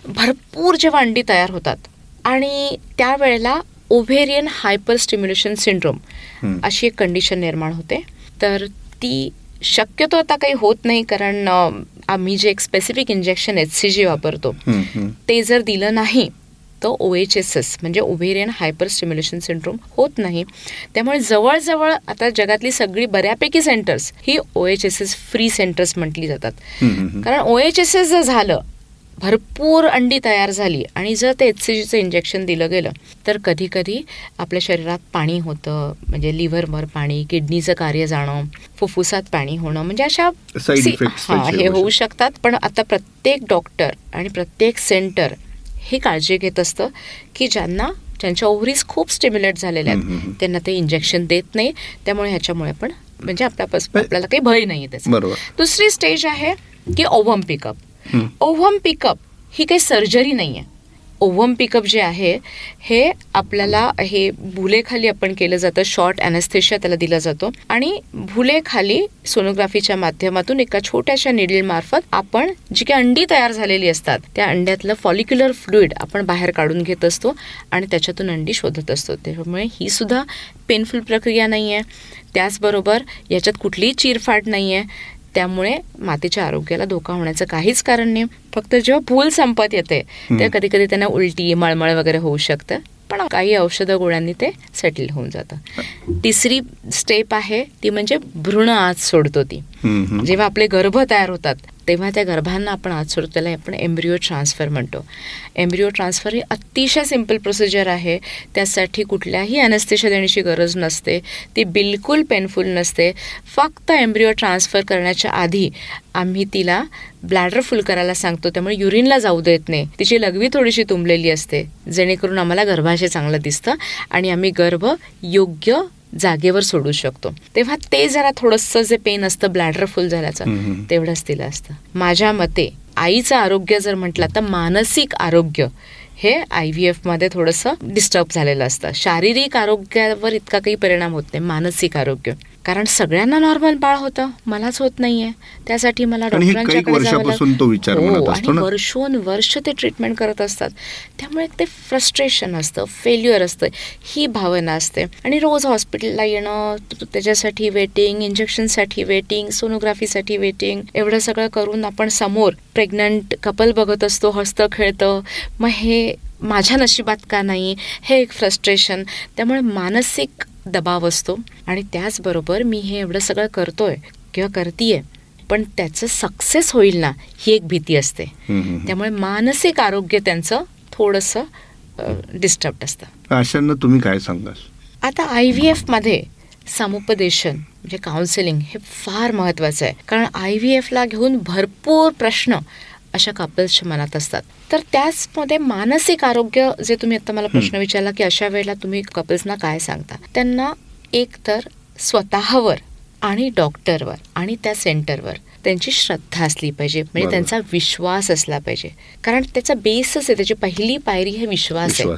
भरपूर जेव्हा अंडी तयार होतात आणि त्यावेळेला ओव्हेरियन हायपर स्टिम्युलेशन सिंड्रोम. अशी एक कंडिशन निर्माण होते तर ती शक्यतो आता काही होत नाही कारण आम्ही जे एक specific injection H C G वापरतो. ते जर दिलं नाही तर ओ एच एस एस म्हणजे ओव्हेरियन हायपर स्टिम्युलेशन सिंड्रोम होत नाही त्यामुळे जवळजवळ आता जगातली सगळी बऱ्यापैकी सेंटर्स ही O H S S free centres म्हटली जातात. कारण ओ एच एस एस जर झालं भरपूर अंडी तयार झाली आणि जर ते एच सी जीचं इंजेक्शन दिलं गेलं तर कधी कधी आपल्या शरीरात पाणी होतं म्हणजे लिव्हरवर पाणी किडनीचं कार्य जाणं फुफ्फुसात पाणी होणं म्हणजे अशा हा, हे
होऊ
शकतात. पण आता प्रत्येक डॉक्टर आणि प्रत्येक सेंटर हे काळजी घेत असतं की ज्यांना ज्यांच्या ओव्हरीज खूप स्टिम्युलेट झालेल्या आहेत. त्यांना ते इंजेक्शन देत नाही. त्यामुळे ह्याच्यामुळे पण म्हणजे आपल्यापासून आपल्याला काही भय नाही त्याचा. दुसरी स्टेज आहे की ओव्हम पिकअप. ओव्हम पिकअप ही काही सर्जरी नाही आहे ओव्हम पिकअप जे आहे हे आपल्याला हे भुलेखाली आपण केलं जातं. शॉर्ट ॲनेस्थेशिया त्याला दिला जातो. आणि भुलेखाली सोनोग्राफीच्या माध्यमातून एका छोट्याशा निडीलमार्फत आपण जी काही अंडी तयार झालेली असतात त्या अंड्यातलं फॉलिक्युलर फ्लुइड आपण बाहेर काढून घेत असतो आणि त्याच्यातून अंडी शोधत असतो. त्यामुळे ही सुद्धा पेनफुल प्रक्रिया नाही आहे त्याचबरोबर याच्यात कुठलीही चिरफाट नाही आहे त्यामुळे मातेच्या आरोग्याला धोका होण्याचं काहीच कारण नाही. फक्त जेव्हा भूल संपत येते तेव्हा कधी कधी त्यांना उलटी मळमळ वगैरे होऊ शकतं. पण काही औषधं गोळ्यांनी ते सेटल होऊन जातं. तिसरी स्टेप आहे ती म्हणजे भ्रूण आज सोडतो ती. जेव्हा आपले गर्भ तयार होतात तेव्हा त्या गर्भांना आपण आज सोडतो त्याला आपण एम्ब्रिओ ट्रान्सफर म्हणतो. एम्ब्रिओ ट्रान्सफर ही अतिशय सिंपल प्रोसिजर आहे. त्यासाठी कुठल्याही अनस्तेशा देण्याची गरज नसते. ती बिलकुल पेनफुल नसते. फक्त एम्ब्रिओ ट्रान्सफर करण्याच्या आधी आम्ही तिला ब्लॅडर फुल करायला सांगतो. त्यामुळे युरिनला जाऊ देत नाही. तिची लघवी थोडीशी तुंबलेली असते. जेणेकरून आम्हाला गर्भाशय चांगलं दिसतं आणि आम्ही गर्भ योग्य जागेवर सोडू शकतो. तेव्हा ते जरा थोडंसं जे पेन असतं ब्लॅडर फुल झाल्याचं तेवढंच तिला असतं. माझ्या मते आईचं आरोग्य जर म्हटलं तर मानसिक आरोग्य हे आय व्ही एफमध्ये थोडंसं डिस्टर्ब झालेलं असतं. शारीरिक आरोग्यावर इतका काही परिणाम होत नाही मानसिक आरोग्य. कारण सगळ्यांना नॉर्मल बाळ होतं. मलाच होत नाहीये. त्यासाठी मला
डॉक्टरांच्याकडे
वर्ष ते ट्रीटमेंट करत असतात. त्यामुळे ते फ्रस्ट्रेशन असतं फेल्युअर असतं. ही भावना असते. आणि रोज हॉस्पिटलला येणं त्याच्यासाठी वेटिंग इंजेक्शनसाठी वेटिंग सोनोग्राफीसाठी वेटिंग एवढं सगळं करून आपण समोर प्रेग्नंट कपल बघत असतो हसतं खेळतं. मग हे माझ्या नशिबात का नाही? हे एक फ्रस्ट्रेशन त्यामुळे मानसिक दबाव असतो आणि त्याचबरोबर मी हे एवढं सगळं करतोय किंवा करतीये पण त्याचं सक्सेस होईल ना ही एक भीती असते. त्यामुळे मानसिक आरोग्य त्यांचं थोडस डिस्टर्ब असतं.
अशांना तुम्ही काय सांगाल?
आता आय व्ही एफमध्ये समुपदेशन म्हणजे काउन्सिलिंग हे फार महत्वाचं आहे. कारण आय व्ही एफला घेऊन भरपूर प्रश्न अशा कपल्सच्या मनात असतात. तर त्याचमध्ये मानसिक आरोग्य जे तुम्ही आता मला प्रश्न विचारला की अशा वेळेला तुम्ही कपल्सना काय सांगता? त्यांना एक तर स्वतःवर आणि डॉक्टरवर आणि त्या सेंटरवर त्यांची श्रद्धा असली पाहिजे. म्हणजे त्यांचा विश्वास असला पाहिजे. कारण त्याचा बेसच आहे त्याची पहिली पायरी हे विश्वास आहे.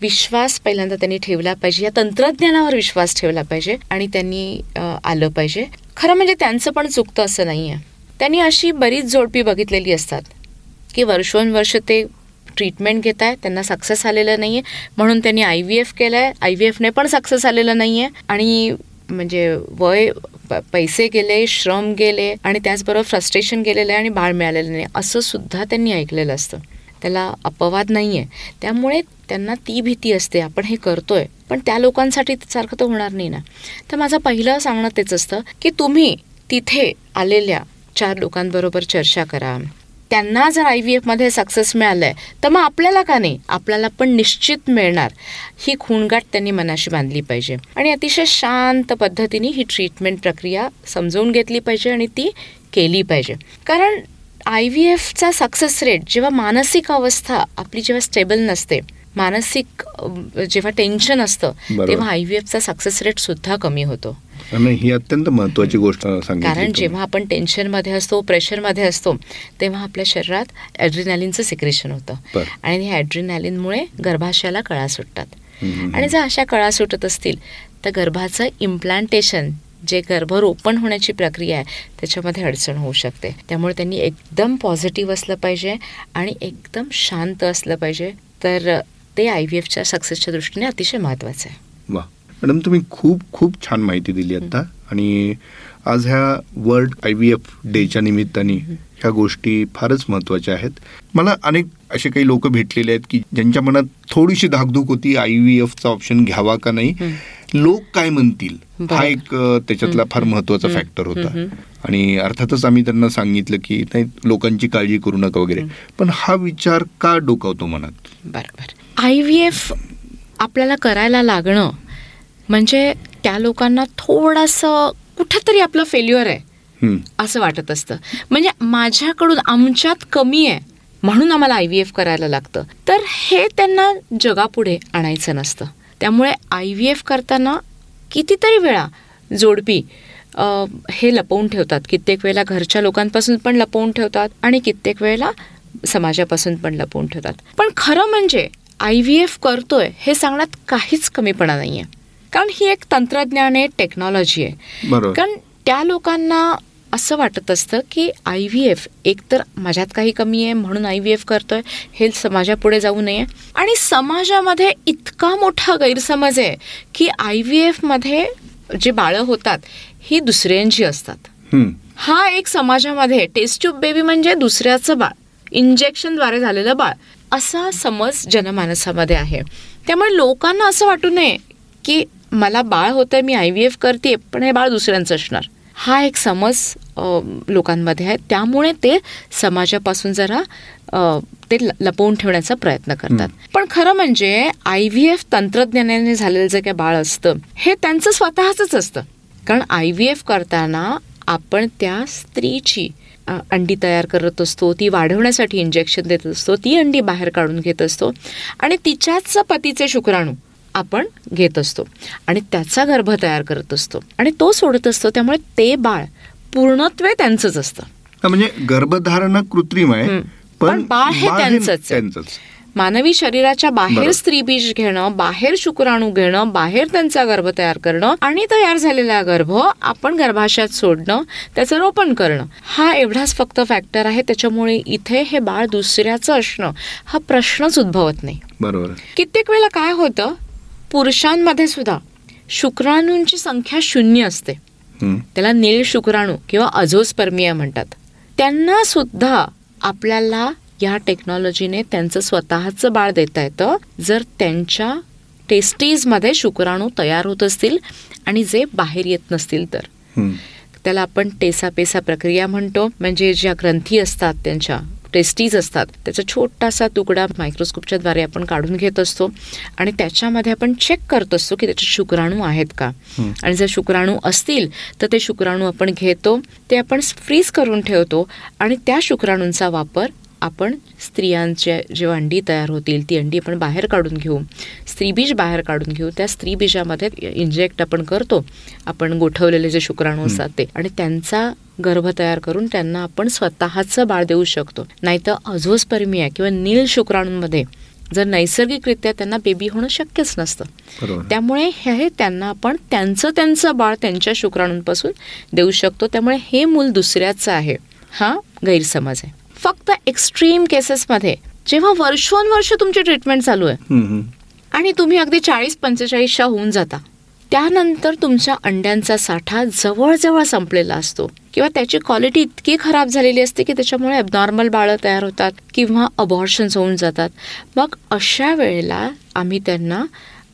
विश्वास. पहिल्यांदा त्यांनी ठेवला पाहिजे. या तंत्रज्ञानावर विश्वास ठेवला पाहिजे आणि त्यांनी आलं पाहिजे. खरं म्हणजे त्यांचं पण चुकतं असं नाहीये. त्यांनी अशी बरीच जोडपी बघितलेली असतात. की वर्षोनवर्ष ते ट्रीटमेंट घेत आहे त्यांना सक्सेस आलेलं नाही आहे म्हणून त्यांनी आय व्ही एफ केलं आहे आय व्ही एफने पण सक्सेस आलेलं नाही आहे आणि म्हणजे वय पैसे गेले श्रम गेले आणि त्याचबरोबर फ्रस्ट्रेशन गेलेलं आहे आणि बाळ मिळालेलं नाही असं सुद्धा त्यांनी ऐकलेलं असतं. त्याला अपवाद नाही आहे त्यामुळे त्यांना ती भीती असते. आपण हे करतोय. पण त्या लोकांसाठी सारखं तर होणार नाही ना. तर माझं पहिलं सांगणं तेच असतं की तुम्ही तिथे आलेल्या चार लोकांबरोबर चर्चा करा. त्यांना जर आय व्ही एफमध्ये सक्सेस मिळालंय तर मग आपल्याला का नाही? आपल्याला पण निश्चित मिळणार. ही खूणगाठ त्यांनी मनाशी बांधली पाहिजे. आणि अतिशय शांत पद्धतीने ही ट्रीटमेंट प्रक्रिया समजवून घेतली पाहिजे आणि ती केली पाहिजे. कारण आय व्ही एफचा सक्सेस रेट जेव्हा मानसिक अवस्था आपली जेव्हा स्टेबल नसते मानसिक जेव्हा टेन्शन असतं तेव्हा आय व्ही एफचा सक्सेस रेट सुद्धा कमी होतो.
ही अत्यंत महत्वाची गोष्ट
कारण जेव्हा आपण टेन्शनमध्ये असतो प्रेशरमध्ये असतो तेव्हा आपल्या शरीरात ॲड्रिनॅलिनचं सिक्रेशन होतं. आणि ह्या ॲड्रिनॅलिनमुळे गर्भाशयाला कळा सुटतात. आणि जर अशा कळा सुटत असतील तर गर्भाचं इम्प्लांटेशन जे गर्भरोपण होण्याची प्रक्रिया आहे त्याच्यामध्ये अडचण होऊ शकते. त्यामुळे त्यांनी एकदम पॉझिटिव्ह असलं पाहिजे आणि एकदम शांत असलं पाहिजे. तर ते आय व्ही एफच्या सक्सेसच्या दृष्टीने अतिशय महत्वाचं आहे.
वा. मॅडम तुम्ही खूप खूप छान माहिती दिली आता. आणि आज ह्या वर्ल्ड आय व्ही एफ डेच्या निमित्ताने ह्या गोष्टी फारच महत्त्वाच्या आहेत. मला अनेक असे काही लोक भेटलेले आहेत की ज्यांच्या मनात थोडीशी धाकधूक होती आय व्ही एफचा ऑप्शन घ्यावा का नाही. लोक काय म्हणतील? हा एक त्याच्यातला फार महत्त्वाचा फॅक्टर होता. आणि अर्थातच आम्ही त्यांना सांगितलं की नाही लोकांची काळजी करू नका वगैरे. पण हा विचार का डोकावतो मनात?
बरोबर आय व्ही एफ आपल्याला करायला लागणं म्हणजे त्या लोकांना थोडंसं कुठेतरी आपलं फेल्युअर आहे असं वाटत असतं. म्हणजे माझ्याकडून आमच्यात कमी आहे म्हणून आम्हाला आय व्ही एफ करायला लागतं. तर हे त्यांना जगापुढे आणायचं नसतं. त्यामुळे आय व्ही एफ करताना कितीतरी वेळा जोडपी हे लपवून ठेवतात. कित्येक वेळेला घरच्या लोकांपासून पण लपवून ठेवतात आणि कित्येक वेळेला समाजापासून पण लपवून ठेवतात. पण खरं म्हणजे आय व्ही एफ करतोय हे सांगण्यात काहीच कमीपणा नाहीये. कारण ही एक तंत्रज्ञान आहे टेक्नॉलॉजी आहे. कारण त्या लोकांना असं वाटत असतं की आय व्ही एफ एकतर माझ्यात काही कमी आहे म्हणून आय व्ही एफ करतोय हे समाजापुढे जाऊ नये. आणि समाजामध्ये इतका मोठा गैरसमज आहे की आय व्ही एफमध्ये जे बाळं होतात ही दुसऱ्यांची असतात. हा एक समाजामध्ये टेस्ट ट्यूब बेबी म्हणजे दुसऱ्याचं बाळ इंजेक्शनद्वारे झालेलं बाळ असा समज जनमानसामध्ये आहे. त्यामुळे लोकांना असं वाटू नये की मला बाळ होतंय मी आय व्ही एफ करते पण हे बाळ दुसऱ्यांचं असणार. हा एक समज लोकांमध्ये आहे. त्यामुळे ते समाजापासून जरा ते लपवून ठेवण्याचा प्रयत्न करतात. पण खरं म्हणजे आय व्ही एफ तंत्रज्ञानाने झालेलं जे काही बाळ असतं हे त्यांचं स्वतःच असतं. कारण आय व्ही एफ करताना आपण त्या स्त्रीची अंडी तयार करत असतो ती वाढवण्यासाठी इंजेक्शन देत असतो ती अंडी बाहेर काढून घेत असतो. आणि तिच्याच पतीचे शुक्राणू आपण घेत असतो. आणि त्याचा गर्भ तयार करत असतो. आणि तो सोडत असतो त्यामुळे ते बाळ पूर्णत्वे त्यांचंच असतं.
म्हणजे गर्भधारणा कृत्रिम आहे.
पण बाळ हे त्यांचंच मानवी शरीराच्या बाहेर. स्त्रीबीज घेणं बाहेर शुक्राणू घेणं बाहेर त्यांचा गर्भ तयार करणं आणि तयार झालेला गर्भ आपण गर्भाशयात सोडणं त्याचं रोपण करणं हा एवढाच फक्त फॅक्टर आहे. त्याच्यामुळे इथे हे बाळ दुसऱ्याचं असणं हा प्रश्नच उद्भवत नाही.
बरोबर.
कित्येक वेळेला काय होतं पुरुषांमध्ये सुद्धा शुक्राणूंची संख्या शून्य असते. त्याला नीळ शुक्राणू किंवा अझोस्पर्मिया म्हणतात. त्यांना सुद्धा आपल्याला या टेक्नॉलॉजीने त्यांचं स्वतःचं बाळ देता येतं. जर त्यांच्या टेस्टीजमध्ये शुक्राणू तयार होत असतील आणि जे बाहेर येत नसतील तर. त्याला आपण टेसापेसा प्रक्रिया म्हणतो. म्हणजे ज्या ग्रंथी असतात त्यांच्या टेस्टीज असतात त्याचा छोटासा तुकडा मायक्रोस्कोपच्या द्वारे आपण काढून घेत असतो आणि त्याच्यामध्ये आपण चेक करत असतो की त्याचे शुक्राणू आहेत का. आणि जर शुक्राणू असतील तर ते शुक्राणू आपण घेतो ते आपण फ्रीज करून ठेवतो आणि त्या शुक्राणूंचा वापर आपण स्त्रियांच्या जेव्हा अंडी तयार होतील ती अंडी आपण बाहेर काढून घेऊ. स्त्रीबीज बाहेर काढून घेऊ. त्या स्त्रीबीजामध्ये इंजेक्ट आपण करतो. आपण गोठवलेले जे शुक्राणू असतात ते. आणि त्यांचा गर्भ तयार करून त्यांना आपण स्वतःचं बाळ देऊ शकतो. नाहीतर अझोस्पर्मिया किंवा नील शुक्राणूंमध्ये जर नैसर्गिकरित्या त्यांना बेबी होणं शक्यच नसतं. त्यामुळे हे त्यांना आपण त्यांचं त्यांचं बाळ त्यांच्या शुक्राणूंपासून देऊ शकतो. त्यामुळे हे मूल दुसऱ्याचं आहे. हा गैरसमज आहे. फक्त एक्स्ट्रीम केसेसमध्ये जेव्हा वर्षोनवर्ष तुमची ट्रीटमेंट चालू आहे. आणि तुम्ही अगदी चाळीस पंचेचाळीसच्या होऊन जाता त्यानंतर तुमच्या अंड्यांचा साठा जवळजवळ संपलेला असतो. किंवा त्याची क्वालिटी इतकी खराब झालेली असते की त्याच्यामुळे ॲबनॉर्मल बाळं तयार होतात किंवा अबॉर्शन्स होऊन जातात. मग अशा वेळेला आम्ही त्यांना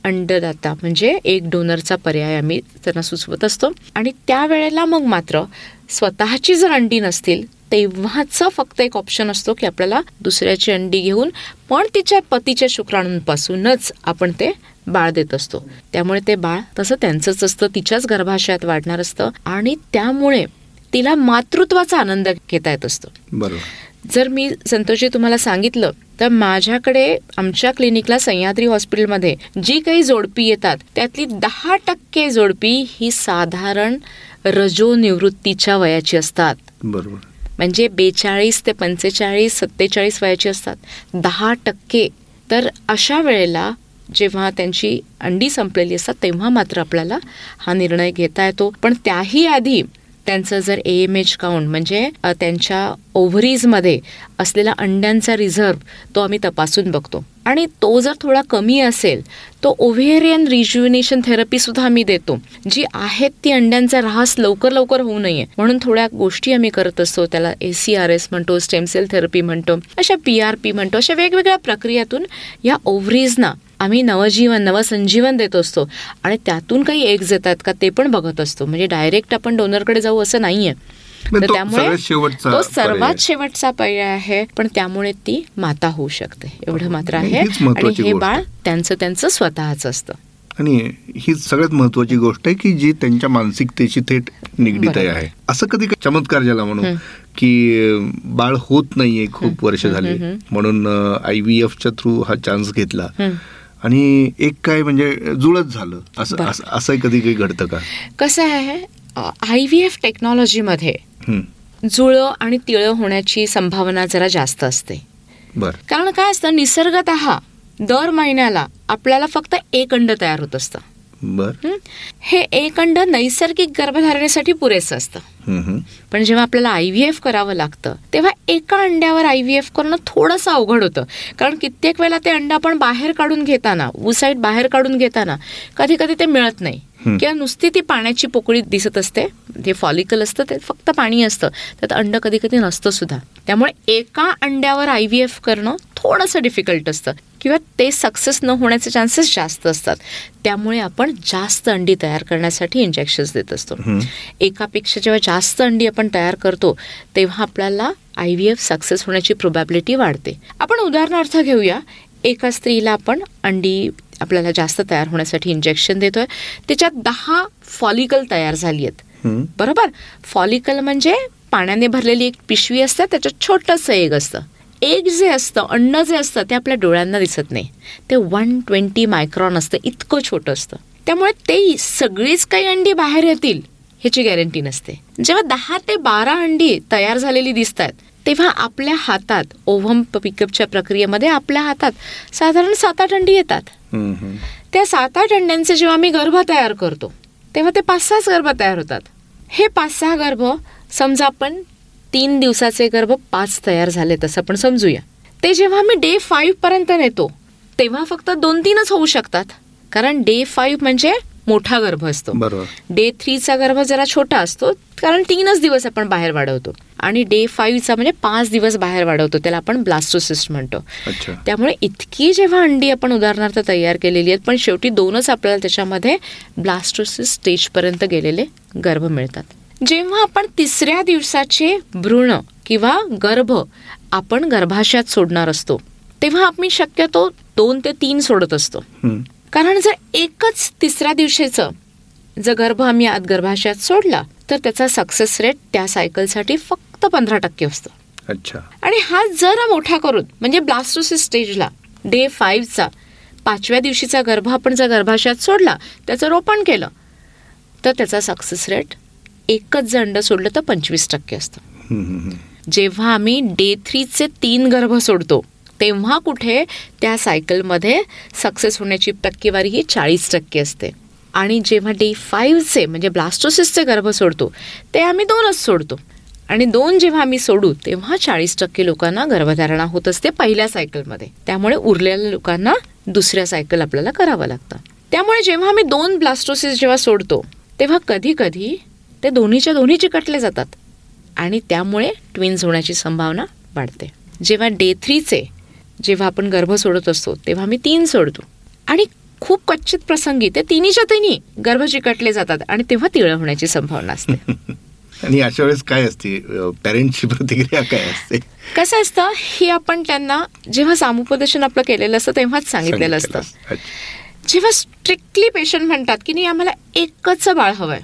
अंडदाता म्हणजे एक डोनरचा पर्याय आम्ही त्यांना सुचवत असतो. आणि त्यावेळेला मग मात्र स्वतःची जर अंडी नसतील तेव्हाच फक्त एक ऑप्शन असतो की आपल्याला दुसऱ्याची अंडी घेऊन पण तिच्या पतीच्या शुक्राणूंपासूनच आपण ते बाळ देत असतो. त्यामुळे ते बाळ तसं त्यांचंच असतं तिच्याच गर्भाशयात वाढणार असतं आणि त्यामुळे तिला मातृत्वाचा आनंद घेता येत असतो.
बरोबर.
जर मी संतोषजी तुम्हाला सांगितलं तर माझ्याकडे आमच्या क्लिनिकला सह्याद्री हॉस्पिटलमध्ये जी काही जोडपी येतात त्यातली दहा टक्के जोडपी ही साधारण रजो निवृत्तीच्या वयाची असतात.
बरोबर.
म्हणजे बेचाळीस ते पंचेचाळीस सत्तेचाळीस वयाची असतात. दहा टक्के. तर अशा वेळेला जेव्हा त्यांची अंडी संपलेली असतात तेव्हा मात्र आपल्याला हा निर्णय घेता येतो. पण त्याही आधी त्यांचं जर ए एम एच काउंट म्हणजे त्यांच्या ओव्हरीजमध्ये असलेला अंड्यांचा रिझर्व तो आम्ही तपासून बघतो. आणि तो जर थोडा कमी असेल तो ओव्हेरियन रिज्युनेशन थेरपी सुद्धा आम्ही देतो. जी आहेत ती अंड्यांचा ऱ्हास लवकर लवकर होऊ नये. म्हणून थोड्या गोष्टी आम्ही करत असतो. त्याला ए सी आर एस म्हणतो स्टेमसेल थेरपी म्हणतो अशा पी आर पी म्हणतो अशा वेगवेगळ्या प्रक्रियातून या ओव्हरीजना आम्ही नवजीवन नवसंजीवन देत असतो. आणि त्यातून काही एग्ज येतात का ते पण बघत असतो. म्हणजे डायरेक्ट आपण डोनरकडे जाऊ असं नाहीये.
आहे
त्यामुळे तो. सर्वात शेवटचा पर्याय आहे पण त्यामुळे ती माता होऊ शकते एवढं मात्र आहे आणि हे बाळ. त्यांचं त्यांचं स्वतःच असतं
आणि ही सगळ्यात महत्वाची गोष्ट आहे की जी त्यांच्या मानसिकतेशी थेट निगडीत. आहे असं कधी चमत्कार ज्याला म्हणू
हं.
की बाळ होत नाहीये खूप वर्ष झाले. म्हणून आय व्ही एफच्या थ्रू हा चान्स घेतला. आणि एक काय म्हणजे जुळत झालं असं. असं- कधी काही घडतं का
कसं आहे आय व्ही एफ टेक्नॉलॉजीमध्ये. जुळं आणि तिळं होण्याची संभावना जरा जास्त असते.
बर.
कारण काय असतं निसर्गत दर महिन्याला आपल्याला फक्त एक अंड तयार होत असतं.
बर.
हं? एक अंड नैसर्गिक गर्भधारणेसाठी पुरेसं असतं. पण जेव्हा आपल्याला आय व्ही एफ करावं लागतं तेव्हा एका अंड्यावर आय व्ही एफ करणं थोडंसं अवघड होतं. कारण कित्येक वेळेला ते अंड आपण बाहेर काढून घेताना साईड बाहेर काढून घेताना कधी कधी ते मिळत नाही. किंवा नुसती ती पाण्याची पोकळी दिसत असते ते फॉलिकल असतं ते फक्त पाणी असतं त्यात अंड कधी कधी नसतं सुद्धा. त्यामुळे एका अंड्यावर आय व्ही एफ करणं थोडंसं डिफिकल्ट असतं. किंवा ते सक्सेस न होण्याचे चान्सेस जास्त असतात. त्यामुळे आपण जास्त अंडी तयार करण्यासाठी इंजेक्शन्स देत असतो. एकापेक्षा जेव्हा जास्त अंडी आपण तयार करतो तेव्हा आपल्याला आय व्ही एफ सक्सेस होण्याची प्रोबॅबिलिटी वाढते. आपण उदाहरणार्थ घेऊया एका स्त्रीला आपण अंडी आपल्याला जास्त तयार होण्यासाठी इंजेक्शन देतोय. त्याच्यात दहा फॉलिकल तयार झाली आहेत. बरोबर? फॉलिकल म्हणजे पाण्याने भरलेली एक पिशवी असते त्याच्यात छोटंसं एग असतं. एग जे असतं अन्न जे असतं ते आपल्या डोळ्यांना दिसत नाही. ते वन ट्वेंटी मायक्रॉन असतं इतकं छोटं असतं. त्यामुळे ते सगळीच काही अंडी बाहेर येतील ह्याची गॅरंटी नसते. जेव्हा दहा ते बारा अंडी तयार झालेली दिसतात तेव्हा आपल्या हातात ओव्हम पिकअपच्या प्रक्रियेमध्ये आपल्या हातात साधारण सात आठ अंडी येतात. त्या सात आठ अंड्यांचे जेव्हा आम्ही गर्भ तयार करतो तेव्हा ते पाच सहाच गर्भ तयार होतात. हे पाच सहा गर्भ समजा आपण तीन दिवसाचे गर्भ पाच तयार झाले तसं आपण समजूया. ते जेव्हा आम्ही डे फाईव्ह पर्यंत नेतो तेव्हा फक्त दोन तीनच होऊ शकतात. कारण डे फाईव्ह म्हणजे मोठा गर्भ असतो.
बरोबर.
डे थ्रीचा गर्भ जरा छोटा असतो कारण तीनच दिवस आपण बाहेर वाढवतो. आणि डे फाईव्हचा म्हणजे पाच दिवस बाहेर वाढवतो. त्याला आपण ब्लास्टोसिस्ट म्हणतो. त्यामुळे इतकी जेव्हा अंडी आपण उदाहरणार्थ तयार केलेली आहेत पण शेवटी दोनच आपल्याला त्याच्यामध्ये ब्लास्टोसिस स्टेजपर्यंत गेलेले गर्भ मिळतात. जेव्हा आपण तिसऱ्या दिवसाचे भ्रूण किंवा गर्भ आपण गर्भाशयात सोडणार असतो तेव्हा आम्ही शक्यतो दोन ते तीन सोडत असतो. कारण जर एकच तिसऱ्या दिवशीचं जर गर्भ आम्ही आत गर्भाशयात सोडला तर त्याचा सक्सेस रेट त्या सायकलसाठी फक्त पंधरा टक्के असतो.
अच्छा.
आणि हा जरा मोठा करून म्हणजे ब्लास्टोसिस स्टेजला डे फाईव्हचा पाचव्या दिवशीचा गर्भ आपण जर गर्भाशयात सोडला त्याचं रोपण केलं तर त्याचा सक्सेस रेट एकच जर अंड सोडलं तर पंचवीस टक्के असतं. जेव्हा आम्ही डे थ्रीचे तीन गर्भ सोडतो तेव्हा कुठे त्या सायकलमध्ये सक्सेस होण्याची टक्केवारी ही चाळीस टक्के असते. आणि जेव्हा डे फाईव्हचे म्हणजे ब्लास्टोसिसचे गर्भ सोडतो ते आम्ही दोनच सोडतो. आणि दोन जेव्हा आम्ही सोडू तेव्हा चाळीस टक्के लोकांना गर्भधारणा होत असते पहिल्या सायकलमध्ये त्यामुळे उरलेल्या लोकांना दुसऱ्या सायकल आपल्याला करावं लागतं. त्यामुळे जेव्हा आम्ही दोन ब्लास्टोसिस जेव्हा सोडतो तेव्हा कधी कधी ते दोन्हीच्या दोन्ही चिकटले जातात. आणि त्यामुळे ट्विन्स होण्याची संभावना वाढते. जेव्हा डे थ्रीचे जेव्हा आपण गर्भ सोडत असतो तेव्हा आम्ही तीन सोडतो. आणि खूप कच्चित प्रसंगी ते तिन्हीच्या तिन्ही गर्भ चिकटले जातात आणि तेव्हा तिळ होण्याची संभावना असते.
आणि अशा वेळेस काय असते? पॅरेंटची प्रतिक्रिया काय असते?
कसं असतं? हे आपण त्यांना जेव्हा सामुपदेशन आपलं केलेलं असतं तेव्हाच सांगितलेलं असतं. जेव्हा स्ट्रिक्टली पेशंट म्हणतात की नाही आम्हाला एकच बाळ हवंय.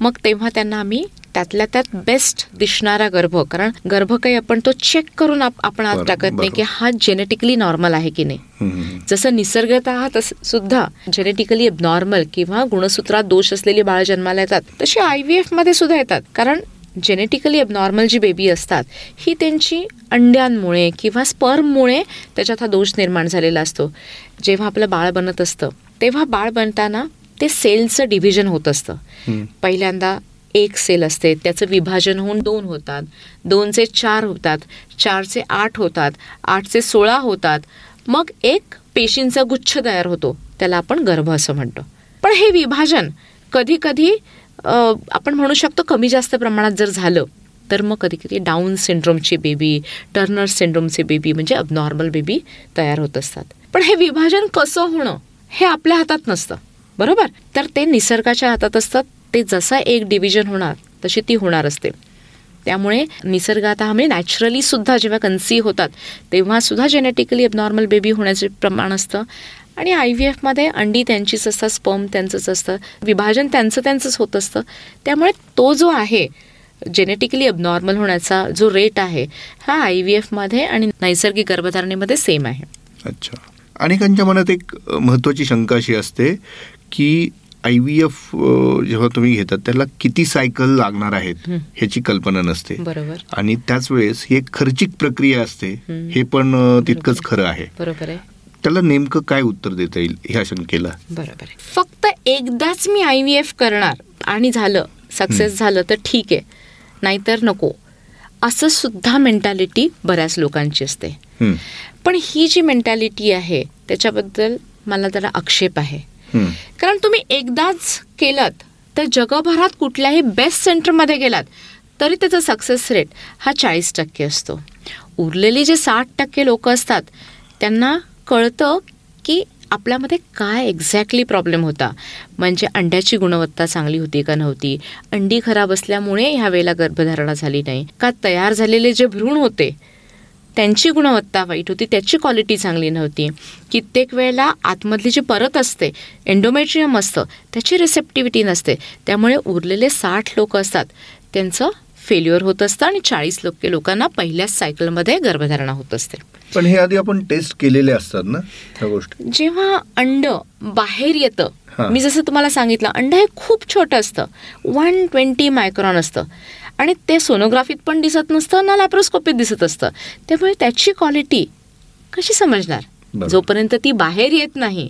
मग तेव्हा त्यांना आम्ही त्यातल्या त्यात बेस्ट दिसणारा गर्भ कारण गर्भ काही आपण तो चेक करून आप- आपण आत
बरोबर,
टाकत नाही की. हा जेनेटिकली नॉर्मल आहे की नाही. जसं निसर्गत तस सुद्धा जेनेटिकली नॉर्मल किंवा गुणसूत्रात दोष असलेली बाळ जन्माला येतात तशी आय व्ही एफमध्ये सुद्धा येतात कारण जेनेटिकली नॉर्मल जी बेबी असतात ही त्यांची अंड्यांमुळे किंवा स्पर्ममुळे त्याच्यात हा दोष निर्माण झालेला असतो जेव्हा आपलं बाळ बनत असतं तेव्हा बाळ बनताना ते सेलचं डिव्हिजन होत असतं. पहिल्यांदा एक सेल असते त्याचं विभाजन होऊन दोन होतात. दोनचे चार होतात चारचे आठ होतात आठचे सोळा होतात. मग एक पेशींचा गुच्छ तयार होतो त्याला आपण गर्भ असं म्हणतो. पण हे विभाजन कधी कधी आपण म्हणू शकतो कमी जास्त प्रमाणात जर झालं तर मग कधी कधी डाऊन सिंड्रोमची बेबी टर्नर सिंड्रोमचे बेबी म्हणजे अबनॉर्मल बेबी तयार होत असतात. पण हे विभाजन कसं होणं हे आपल्या हातात नसतं. बरोबर? तर ते निसर्गाच्या हातात असतात. ते जसा एक डिव्हिजन होणार तशी ती होणार असते. त्यामुळे निसर्गात म्हणजे नॅचरली सुद्धा जेव्हा कन्सी होतात तेव्हा सुद्धा जेनेटिकली अबनॉर्मल बेबी होण्याचे प्रमाण असतं. आणि आय व्ही एफमध्ये अंडी त्यांचीच असतात स्पर्म त्यांचंच असतं विभाजन त्यांचं त्यांचंच होत असतं. त्यामुळे तो जो आहे जेनेटिकली अबनॉर्मल होण्याचा जो रेट आहे हा आय व्ही एफमध्ये आणि नैसर्गिक गर्भधारणेमध्ये सेम आहे.
अच्छा. अनेकांच्या मनात एक महत्त्वाची शंका अशी असते की आय व्ही एफ जेव्हा तुम्ही घेतात त्याला किती सायकल लागणार आहेत. ह्याची कल्पना नसते.
बरोबर.
आणि त्याच वेळेस ही एक खर्चिक प्रक्रिया असते.
हं.
पण तितकंच खरं आहे.
बरोबर आहे.
त्याला नेमकं काय उत्तर देता येईल ह्या शंकेला?
बरोबर आहे. फक्त एकदाच मी आय व्ही एफ करणार आणि झालं सक्सेस झालं तर ठीक आहे. नाहीतर नको. असं सुद्धा मेंटॅलिटी बऱ्याच लोकांची असते. पण ही जी मेंटॅलिटी आहे त्याच्याबद्दल मला त्याला आक्षेप आहे. कारण तुम्ही एकदाच केलात तर जगभरात कुठल्याही बेस्ट सेंटरमध्ये गेलात तरी त्याचा सक्सेस रेट हा चाळीस टक्के असतो. उरलेली जे साठ टक्के लोक असतात त्यांना कळतं की आपल्यामध्ये काय एक्झॅक्टली प्रॉब्लेम होता. म्हणजे अंड्याची गुणवत्ता चांगली होती का नव्हती? अंडी खराब असल्यामुळे ह्या वेळेला गर्भधारणा झाली नाही. का तयार झालेले जे भ्रूण होते त्यांची गुणवत्ता वाईट होती त्याची क्वालिटी चांगली नव्हती. कित्येक वेळेला आतमधली जी परत असते एंडोमेट्रियम असतं त्याची रिसेप्टिव्हिटी नसते. त्यामुळे उरलेले साठ लोक असतात. त्यांचं फेल्युअर होत असतं आणि चाळीस लोक लोकांना पहिल्याच सायकलमध्ये गर्भधारणा होत असते.
पण हे आधी आपण टेस्ट केलेले असतात ना गोष्टी?
जेव्हा अंड बाहेर. येतं मी जसं तुम्हाला सांगितलं अंड हे खूप छोटं असतं. वन ट्वेंटी मायक्रॉन असतं. आणि ते सोनोग्राफीत पण दिसत नसतं ना लॅप्रोस्कोपीत दिसत असतं. त्यामुळे त्याची क्वालिटी कशी समजणार. जोपर्यंत ती बाहेर येत नाही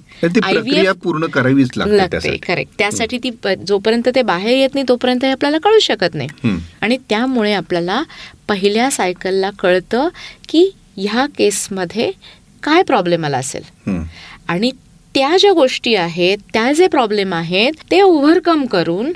पूर्ण करावीच लागते
करेक्ट त्यासाठी. ती जोपर्यंत ते बाहेर येत नाही तोपर्यंत हे आपल्याला कळू शकत नाही. आणि त्यामुळे आपल्याला पहिल्या सायकलला कळतं की ह्या केसमध्ये काय प्रॉब्लेम आला असेल. आणि त्या ज्या गोष्टी आहेत त्या जे प्रॉब्लेम आहेत ते ओव्हरकम करून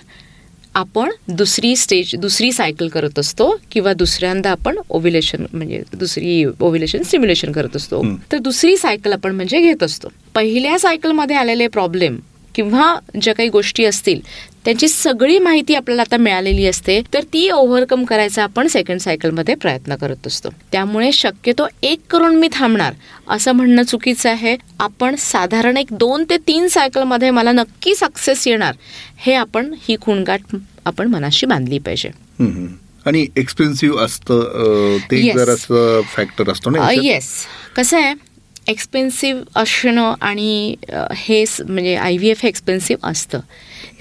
आपण दुसरी स्टेज दुसरी सायकल करत असतो किंवा दुसऱ्यांदा आपण ओव्हिलेशन म्हणजे दुसरी ओव्हिलेशन सिम्युलेशन करत असतो. तर दुसरी सायकल आपण म्हणजे घेत असतो पहिल्या सायकलमध्ये आलेले प्रॉब्लेम किंवा ज्या काही गोष्टी असतील त्यांची सगळी माहिती आपल्याला आता मिळालेली असते तर ती ओव्हरकम करायचा आपण सेकंड सायकलमध्ये प्रयत्न करत असतो. त्यामुळे शक्यतो एक करून मी थांबणार असं म्हणणं चुकीचं आहे. आपण साधारण एक दोन ते तीन सायकलमध्ये मला नक्की सक्सेस येणार हे आपण ही खूणगाठ आपण मनाशी बांधली पाहिजे.
आणि एक्सपेन्सिव्ह असतं ते फॅक्टर असतो ना?
येस कसं आहे एक्सपेन्सिव्ह असणं आणि हे म्हणजे आय व्ही एफ हे एक्सपेन्सिव्ह असतं.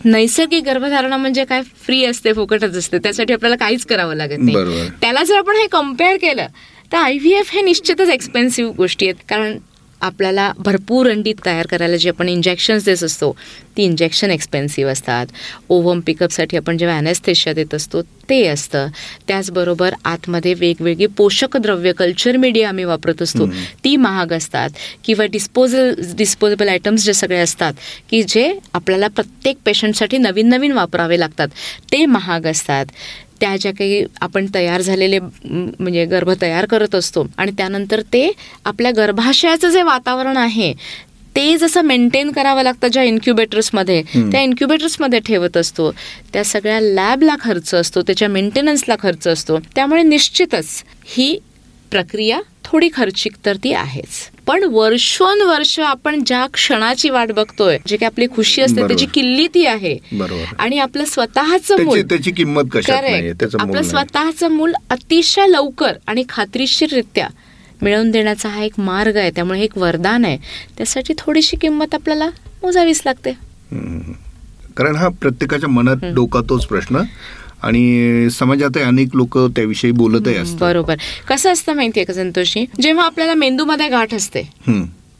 नैसर्गिक गर्भधारणा म्हणजे काय? फ्री असते फुकटच असते. त्यासाठी आपल्याला काहीच करावं लागत नाही. त्याला जर आपण हे कंपेअर केलं तर आय व्ही एफ हे निश्चितच एक्सपेन्सिव्ह गोष्टी आहेत. कारण आपल्याला भरपूर अंडी तयार करायला जे आपण इंजेक्शन्स देत असतो ती इंजेक्शन एक्सपेन्सिव्ह असतात. ओव्हम पिकअपसाठी आपण जेव्हा ॲनेस्थेशिया देत असतो ते असतं. त्याचबरोबर आतमध्ये वेगवेगळी पोषक द्रव्य कल्चर मीडिया आम्ही वापरत असतो. ती महाग असतात. किंवा डिस्पोजल डिस्पोजेबल आयटम्स जे सगळे असतात की जे आपल्याला प्रत्येक पेशंटसाठी नवीन नवीन वापरावे लागतात ते महाग असतात. त्या ज्या काही आपण तयार झालेले म्हणजे गर्भ तयार करत असतो आणि त्यानंतर ते आपल्या गर्भाशयाचं जे वातावरण आहे ते जसं मेंटेन करावं लागतं ज्या इन्क्युबेटर्समध्ये. त्या इन्क्युबेटर्समध्ये ठेवत असतो त्या सगळ्या लॅबला खर्च असतो त्याच्या मेंटेनन्सला खर्च असतो त्यामुळे निश्चितच ही प्रक्रिया थोडी खर्चिक तर ती आहेच. पण वर्षोनवर्ष आपण ज्या क्षणाची वाट बघतोय जे काही आपली खुशी असते. त्याची किल्ली ती आहे. आणि आपलं स्वतःचं मूल
त्याची किंमत
करेक्ट आपलं. स्वतःचं मूल अतिशय लवकर आणि खात्रीशीररित्या मिळवून देण्याचा हा एक मार्ग आहे. त्यामुळे हे एक वरदान आहे. त्यासाठी थोडीशी किंमत आपल्याला मोजावीच लागते.
कारण हा प्रत्येकाच्या मनात डोकातोच प्रश्न. आणि समाजात अनेक लोक त्याविषयी बोलतही असतात
बरोबर कसं असतं माहितीये का संतोषी जेव्हा आपल्याला मेंदूमध्ये गाठ असते.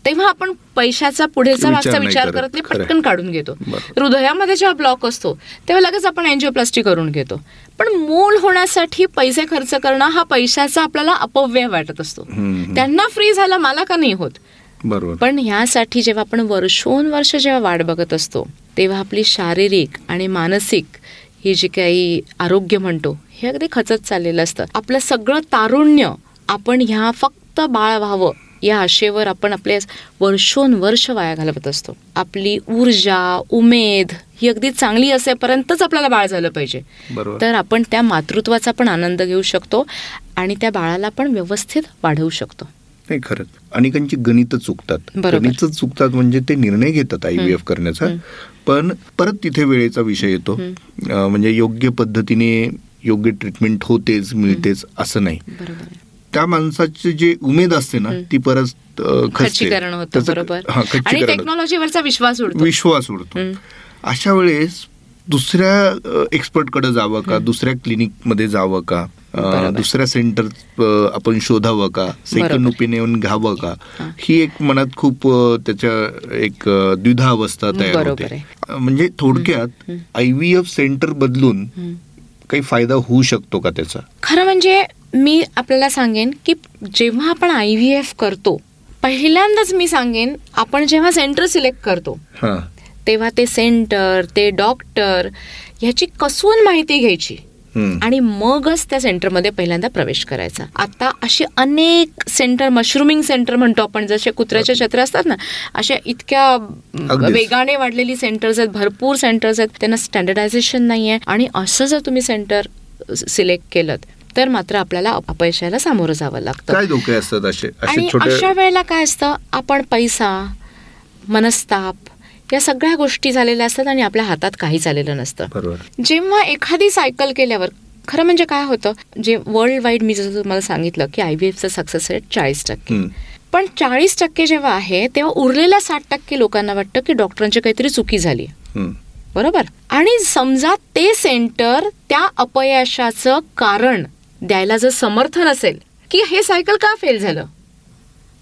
तेव्हा आपण पैशाचा पुढेचा मागचा विचार
करत.
नाही. पटकन काढून घेतो. हृदयामध्ये जेव्हा ब्लॉक असतो तेव्हा लगेच आपण एन्जिओप्लास्टी करून घेतो पण मूल होण्यासाठी पैसे खर्च करणं हा पैशाचा आपल्याला अपव्यय वाटत असतो. त्यांना फ्री झाला मला का नाही होत
बरोबर
पण ह्यासाठी जेव्हा आपण वर्षोनवर्ष जेव्हा वाट बघत असतो तेव्हा आपली शारीरिक आणि मानसिक ही जी काही आरोग्य म्हणतो हे अगदी खचत चाललेलं असतं. आपलं सगळं तारुण्य आपण ह्या फक्त बाळ व्हावं या आशेवर आपण आपले वर्षोनवर्ष वाया घालवत असतो. आपली ऊर्जा उमेद ही अगदी चांगली असेपर्यंतच आपल्याला बाळ झालं पाहिजे.
बरोबर.
तर आपण त्या मातृत्वाचा पण आनंद घेऊ शकतो आणि त्या बाळाला पण व्यवस्थित वाढवू शकतो.
नाही खरंच. अनेकांची गणित चुकतात. गणित चुकतात म्हणजे ते निर्णय घेतात आय व्ही एफ करण्याचा. पण परत तिथे वेळेचा विषय येतो. म्हणजे योग्य पद्धतीने योग्य ट्रीटमेंट होतेच मिळतेच असं नाही. त्या माणसाची जी उमेद असते ना ती परत
आणि
होतं.
टेक्नॉलॉजीवरचा विश्वास उडतो.
विश्वास उडतो. अशा वेळेस दुसऱ्या एक्सपर्टकडे जावं का? दुसऱ्या क्लिनिकमध्ये जावं का. दुसऱ्या सेंटर आपण शोधावं का सेकंड. ओपिनियन घ्यावं का
हा.
एक मनात खूप त्याच्या एक द्विधा अवस्था तयार होते म्हणजे थोडक्यात. आय व्ही एफ सेंटर बदलून. काही फायदा होऊ शकतो का त्याचा
खरं म्हणजे मी आपल्याला सांगेन की जेव्हा आपण आय व्ही एफ करतो पहिल्यांदाच मी सांगेन आपण जेव्हा सेंटर सिलेक्ट करतो
हा
तेव्हा ते सेंटर ते डॉक्टर ह्याची कसून माहिती घ्यायची. आणि मगच त्या सेंटरमध्ये पहिल्यांदा प्रवेश करायचा. आता अशी अनेक सेंटर मशरूमिंग सेंटर म्हणतो आपण जसे कुत्र्याच्या छत्र असतात ना अशा इतक्या. वेगाने वाढलेली सेंटर्स आहेत भरपूर सेंटर्स आहेत त्यांना स्टँडर्डायझेशन नाही आहे आणि असं जर तुम्ही सेंटर सिलेक्ट केलं तर मात्र आपल्याला अपयशाला सामोरं जावं लागतं.
काय धोके असतात असे?
आणि अशा वेळेला काय असतं? आपण पैसा मनस्ताप या सगळ्या गोष्टी झालेल्या असतात आणि आपल्या हातात काहीच आलेलं नसतं. जेव्हा एखादी सायकल केल्यावर खरं म्हणजे काय होतं जे वर्ल्ड वाईड मी जसं तुम्हाला सांगितलं की आय व्ही एफचं सक्सेस रेट चाळीस टक्के. पण चाळीस टक्के जेव्हा आहे तेव्हा उरलेल्या साठ टक्के लोकांना वाटतं की डॉक्टरांची काहीतरी चुकी झाली
हं.
बरोबर? आणि समजा ते सेंटर त्या अपयशाचं कारण द्यायला जर समर्थ नसेल की हे सायकल का फेल झालं?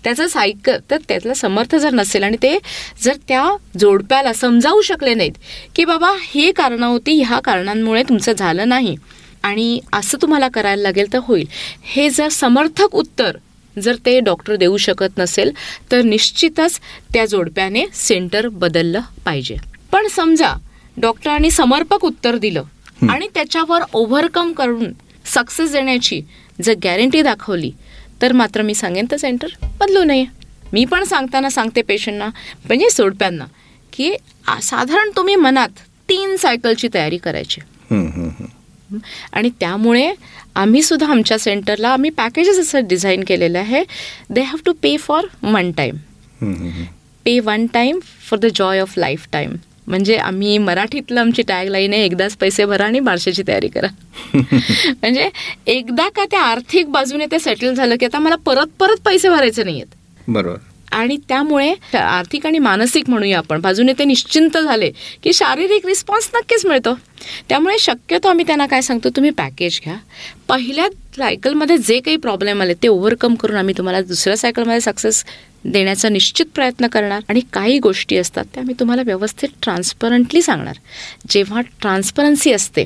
त्याचं सायकल तर त्यातलं समर्थ जर नसेल आणि ते जर त्या जोडप्याला समजावू शकले नाहीत की बाबा हे कारणं होती ह्या कारणांमुळे तुमचं झालं नाही आणि असं तुम्हाला करायला लागेल तर होईल. हे जर समर्थक उत्तर जर ते डॉक्टर देऊ शकत नसेल तर निश्चितच त्या जोडप्याने सेंटर बदललं पाहिजे. पण समजा डॉक्टरांनी समर्पक उत्तर दिलं आणि त्याच्यावर ओव्हरकम करून सक्सेस देण्याची जर गॅरंटी दाखवली तर मात्र मी सांगेन तर सेंटर बदलू नये. मी पण सांगताना सांगते पेशंटना म्हणजे सोडप्यांना की साधारण तुम्ही मनात तीन सायकलची तयारी करायची. आणि त्यामुळे आम्ही सुद्धा आमच्या सेंटरला आम्ही पॅकेजेस असं डिझाईन केलेलं आहे. They have to pay for one time. Pay one time for the joy of lifetime म्हणजे आम्ही मराठीतलं आमची टॅगलाईन आहे एकदाच पैसे भरा आणि बारशाची तयारी करा. म्हणजे एकदा का त्या आर्थिक बाजूने ते सेटल झालं की आता मला परत परत पैसे भरायचे नाहीयेत.
बरोबर.
आणि त्यामुळे आर्थिक आणि मानसिक म्हणूया आपण बाजूने ते निश्चिंत झाले की शारीरिक रिस्पॉन्स नक्कीच मिळतो. त्यामुळे शक्यतो आम्ही त्यांना काय सांगतो तुम्ही पॅकेज घ्या. पहिल्या सायकलमध्ये जे काही प्रॉब्लेम आले ते ओव्हरकम करून आम्ही तुम्हाला दुसऱ्या सायकलमध्ये सक्सेस देण्याचा निश्चित प्रयत्न करणार आणि काही गोष्टी असतात त्या मी तुम्हाला व्यवस्थित ट्रान्सपरंटली सांगणार जेव्हा ट्रान्सपरन्सी असते.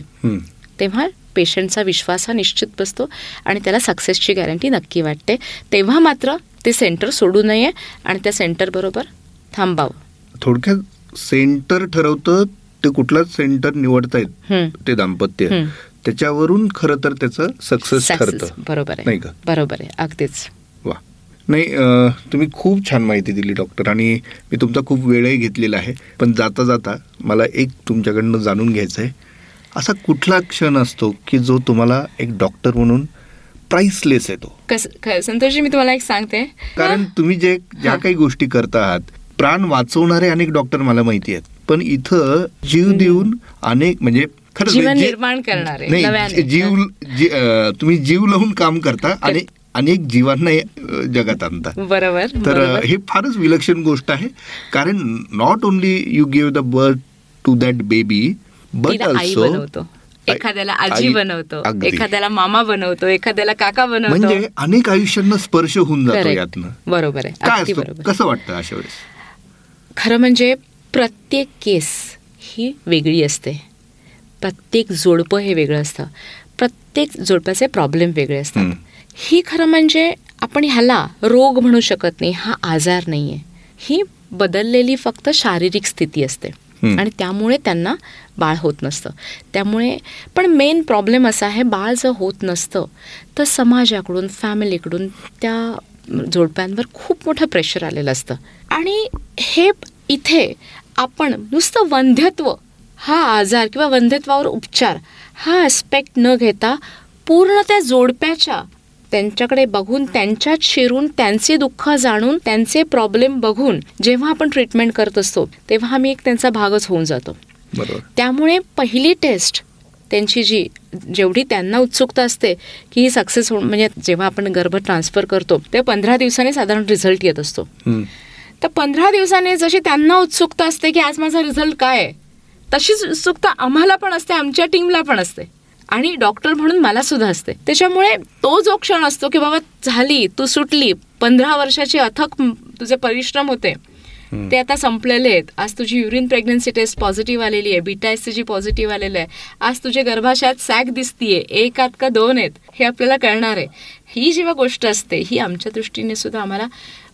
तेव्हा पेशंटचा विश्वास हा निश्चित बसतो आणि त्याला सक्सेसची गॅरंटी नक्की वाटते तेव्हा मात्र ते सेंटर सोडू नये आणि त्या सेंटरबरोबर थांबावं
थोडक्यात सेंटर ठरवतं ते कुठलं सेंटर निवडतायत. ते दाम्पत्य. त्याच्यावरून खरं तर त्याचं सक्सेस. ठरतं
बरोबर
नाही
आहे
का?
बरोबर आहे अगदीच
वा नाही तुम्ही खूप छान माहिती दिली डॉक्टर आणि मी तुमचा खूप वेळही घेतलेला आहे. पण जाता जाता मला एक तुमच्याकडनं जाणून घ्यायचं आहे असा कुठला क्षण असतो की जो तुम्हाला एक डॉक्टर म्हणून प्राइसलेस येतो?
कस संतोषजी मी तुम्हाला एक सांगते.
कारण तुम्ही जे ज्या काही गोष्टी करता आहात प्राण वाचवणारे अनेक डॉक्टर मला माहिती आहेत. पण इथं जीव देऊन अनेक म्हणजे जे-
निर्माण करणारे,
जीव तुम्ही जीव लावून काम करता आणि अनेक जीवांना जगात आणता
बरोबर
तर
बरोबर.
हे फारच विलक्षण गोष्ट आहे. कारण not only you give the birth to that baby but
तिला आई
ऑल्सो
बनवतो. एखाद्याला आजी
आई-
बनवतो.
अगदी.
एखाद्याला मामा बनवतो. एखाद्याला काका बनवतो.
म्हणजे अनेक आयुष्यांना स्पर्श होऊन जातो
Correct.
यातनं.
बरोबर आहे.
काय
अगदी
असतं?
बरोबर.
कसं वाटतं अशा वेळेस?
खरं म्हणजे प्रत्येक केस ही वेगळी असते. प्रत्येक जोडपं हे वेगळं असतं. प्रत्येक जोडप्याचे प्रॉब्लेम वेगळे असतात.
ही
खरं म्हणजे आपण ह्याला रोग म्हणू शकत नाही हा आजार नाही आहे ही बदललेली फक्त शारीरिक स्थिती असते. आणि त्यामुळे त्यांना बाळ होत नसतं. त्यामुळे पण मेन प्रॉब्लेम असा आहे बाळ जर होत नसतं तर समाजाकडून फॅमिलीकडून त्या जोडप्यांवर खूप मोठं प्रेशर आलेलं असतं. आणि हे इथे आपण नुसतं वंध्यत्व हा आजार किंवा वंध्यत्वावर उपचार हा ॲस्पेक्ट न घेता पूर्ण त्या जोडप्याच्या त्यांच्याकडे बघून त्यांच्यात शिरून त्यांचे दुःख जाणून त्यांचे प्रॉब्लेम बघून जेव्हा आपण ट्रीटमेंट करत असतो तेव्हा आम्ही एक त्यांचा भागच होऊन जातो. त्यामुळे पहिली टेस्ट त्यांची जी जेवढी त्यांना उत्सुकता असते की ही सक्सेस हो म्हणजे जेव्हा आपण गर्भ ट्रान्सफर करतो ते पंधरा दिवसांनी साधारण रिझल्ट येत असतो. तर पंधरा दिवसांनी जशी त्यांना उत्सुकता असते की आज माझा रिझल्ट काय आहे तशीच उत्सुकता आम्हाला पण असते आमच्या टीमला पण असते. आणि डॉक्टर म्हणून मला सुद्धा असते. त्याच्यामुळे तो जो क्षण असतो की बाबा झाली तू सुटली पंधरा वर्षाची अथक तुझे परिश्रम होते ते आता संपलेले आहेत. आज तुझी युरिन प्रेग्नन्सी टेस्ट पॉझिटिव्ह आलेली आहे बीटा एस जी पॉझिटिव्ह आलेलं आहे. आज तुझ्या गर्भाशयात सॅक दिसतीये एक आत का दोन आहेत हे आपल्याला कळणार आहे. ही जेव्हा गोष्ट असते ही आमच्या दृष्टीने सुद्धा आम्हाला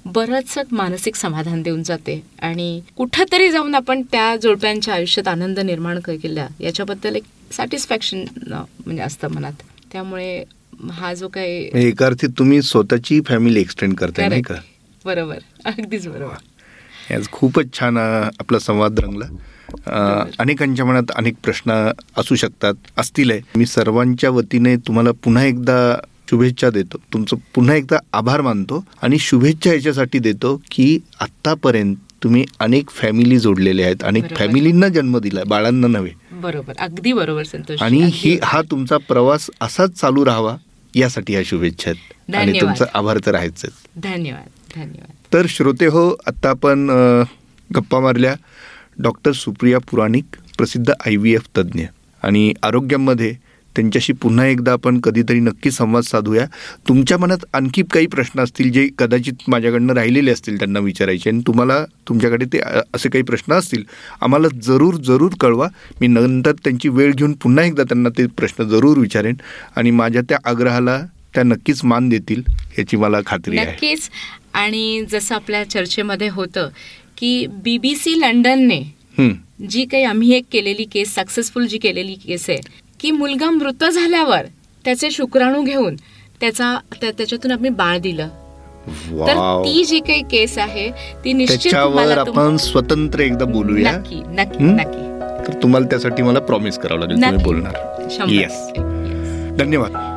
बरंचसं मानसिक समाधान देऊन जाते. आणि कुठंतरी जाऊन आपण त्या जोडप्यांच्या आयुष्यात आनंद निर्माण केला याच्याबद्दल एक सॅटिस्फॅक्शन म्हणजे असतं मनात. त्यामुळे हा जो काही
म्हणजे एका अर्थी तुम्ही स्वतःची फॅमिली एक्सटेंड करताय नाही का.
बरोबर. अगदीच बरोबर.
आज खूपच छान आपला संवाद रंगला. अनेकांच्या मनात अनेक प्रश्न असू शकतात असतील मी सर्वांच्या वतीने तुम्हाला पुन्हा एकदा शुभेच्छा देतो. तुमचं पुन्हा एकदा आभार मानतो आणि शुभेच्छा याच्यासाठी देतो की आत्तापर्यंत तुम्ही अनेक फॅमिली जोडलेल्या आहेत अनेक. फॅमिलींना जन्म दिला बाळांना नव्हे.
बरोबर. अगदी बरोबर संतोष
आणि ही. हा तुमचा प्रवास असाच चालू राहावा यासाठी ह्या शुभेच्छा आहेत. आणि. तुमचा आभार तर आहेच
धन्यवाद धन्यवाद.
तर श्रोते हो आत्ता आपण गप्पा मारल्या. डॉक्टर सुप्रिया पुराणिक प्रसिद्ध आय व्ही एफ तज्ज्ञ. आणि आरोग्यामध्ये त्यांच्याशी पुन्हा एकदा आपण कधीतरी नक्की संवाद साधूया. तुमच्या मनात आणखी काही प्रश्न असतील जे कदाचित माझ्याकडनं राहिलेले असतील त्यांना विचारायचे आणि तुम्हाला तुमच्याकडे ते असे काही प्रश्न असतील आम्हाला जरूर जरूर कळवा. मी नंतर त्यांची वेळ घेऊन पुन्हा एकदा त्यांना ते प्रश्न जरूर विचारेन आणि माझ्या त्या आग्रहाला त्या नक्कीच मान देतील याची मला खात्री आहे.
नक्कीच. आणि जसं आपल्या चर्चेमध्ये होतं की बी बी सी लंडनने. जी काही आम्ही एक केलेली केस सक्सेसफुल जी केलेली केस आहे की मुलगा मृत झाल्यावर त्याचे शुक्राणू घेऊन त्याचा त्या- त्याच्यातून आम्ही बाळ दिलं तर. ती जी काही केस आहे ती निश्चित
आपण स्वतंत्र एकदा बोलूया
नक्की नक्की? नक्की
तर तुम्हाला त्यासाठी मला प्रॉमिस करावं लागेल. बोलणार. धन्यवाद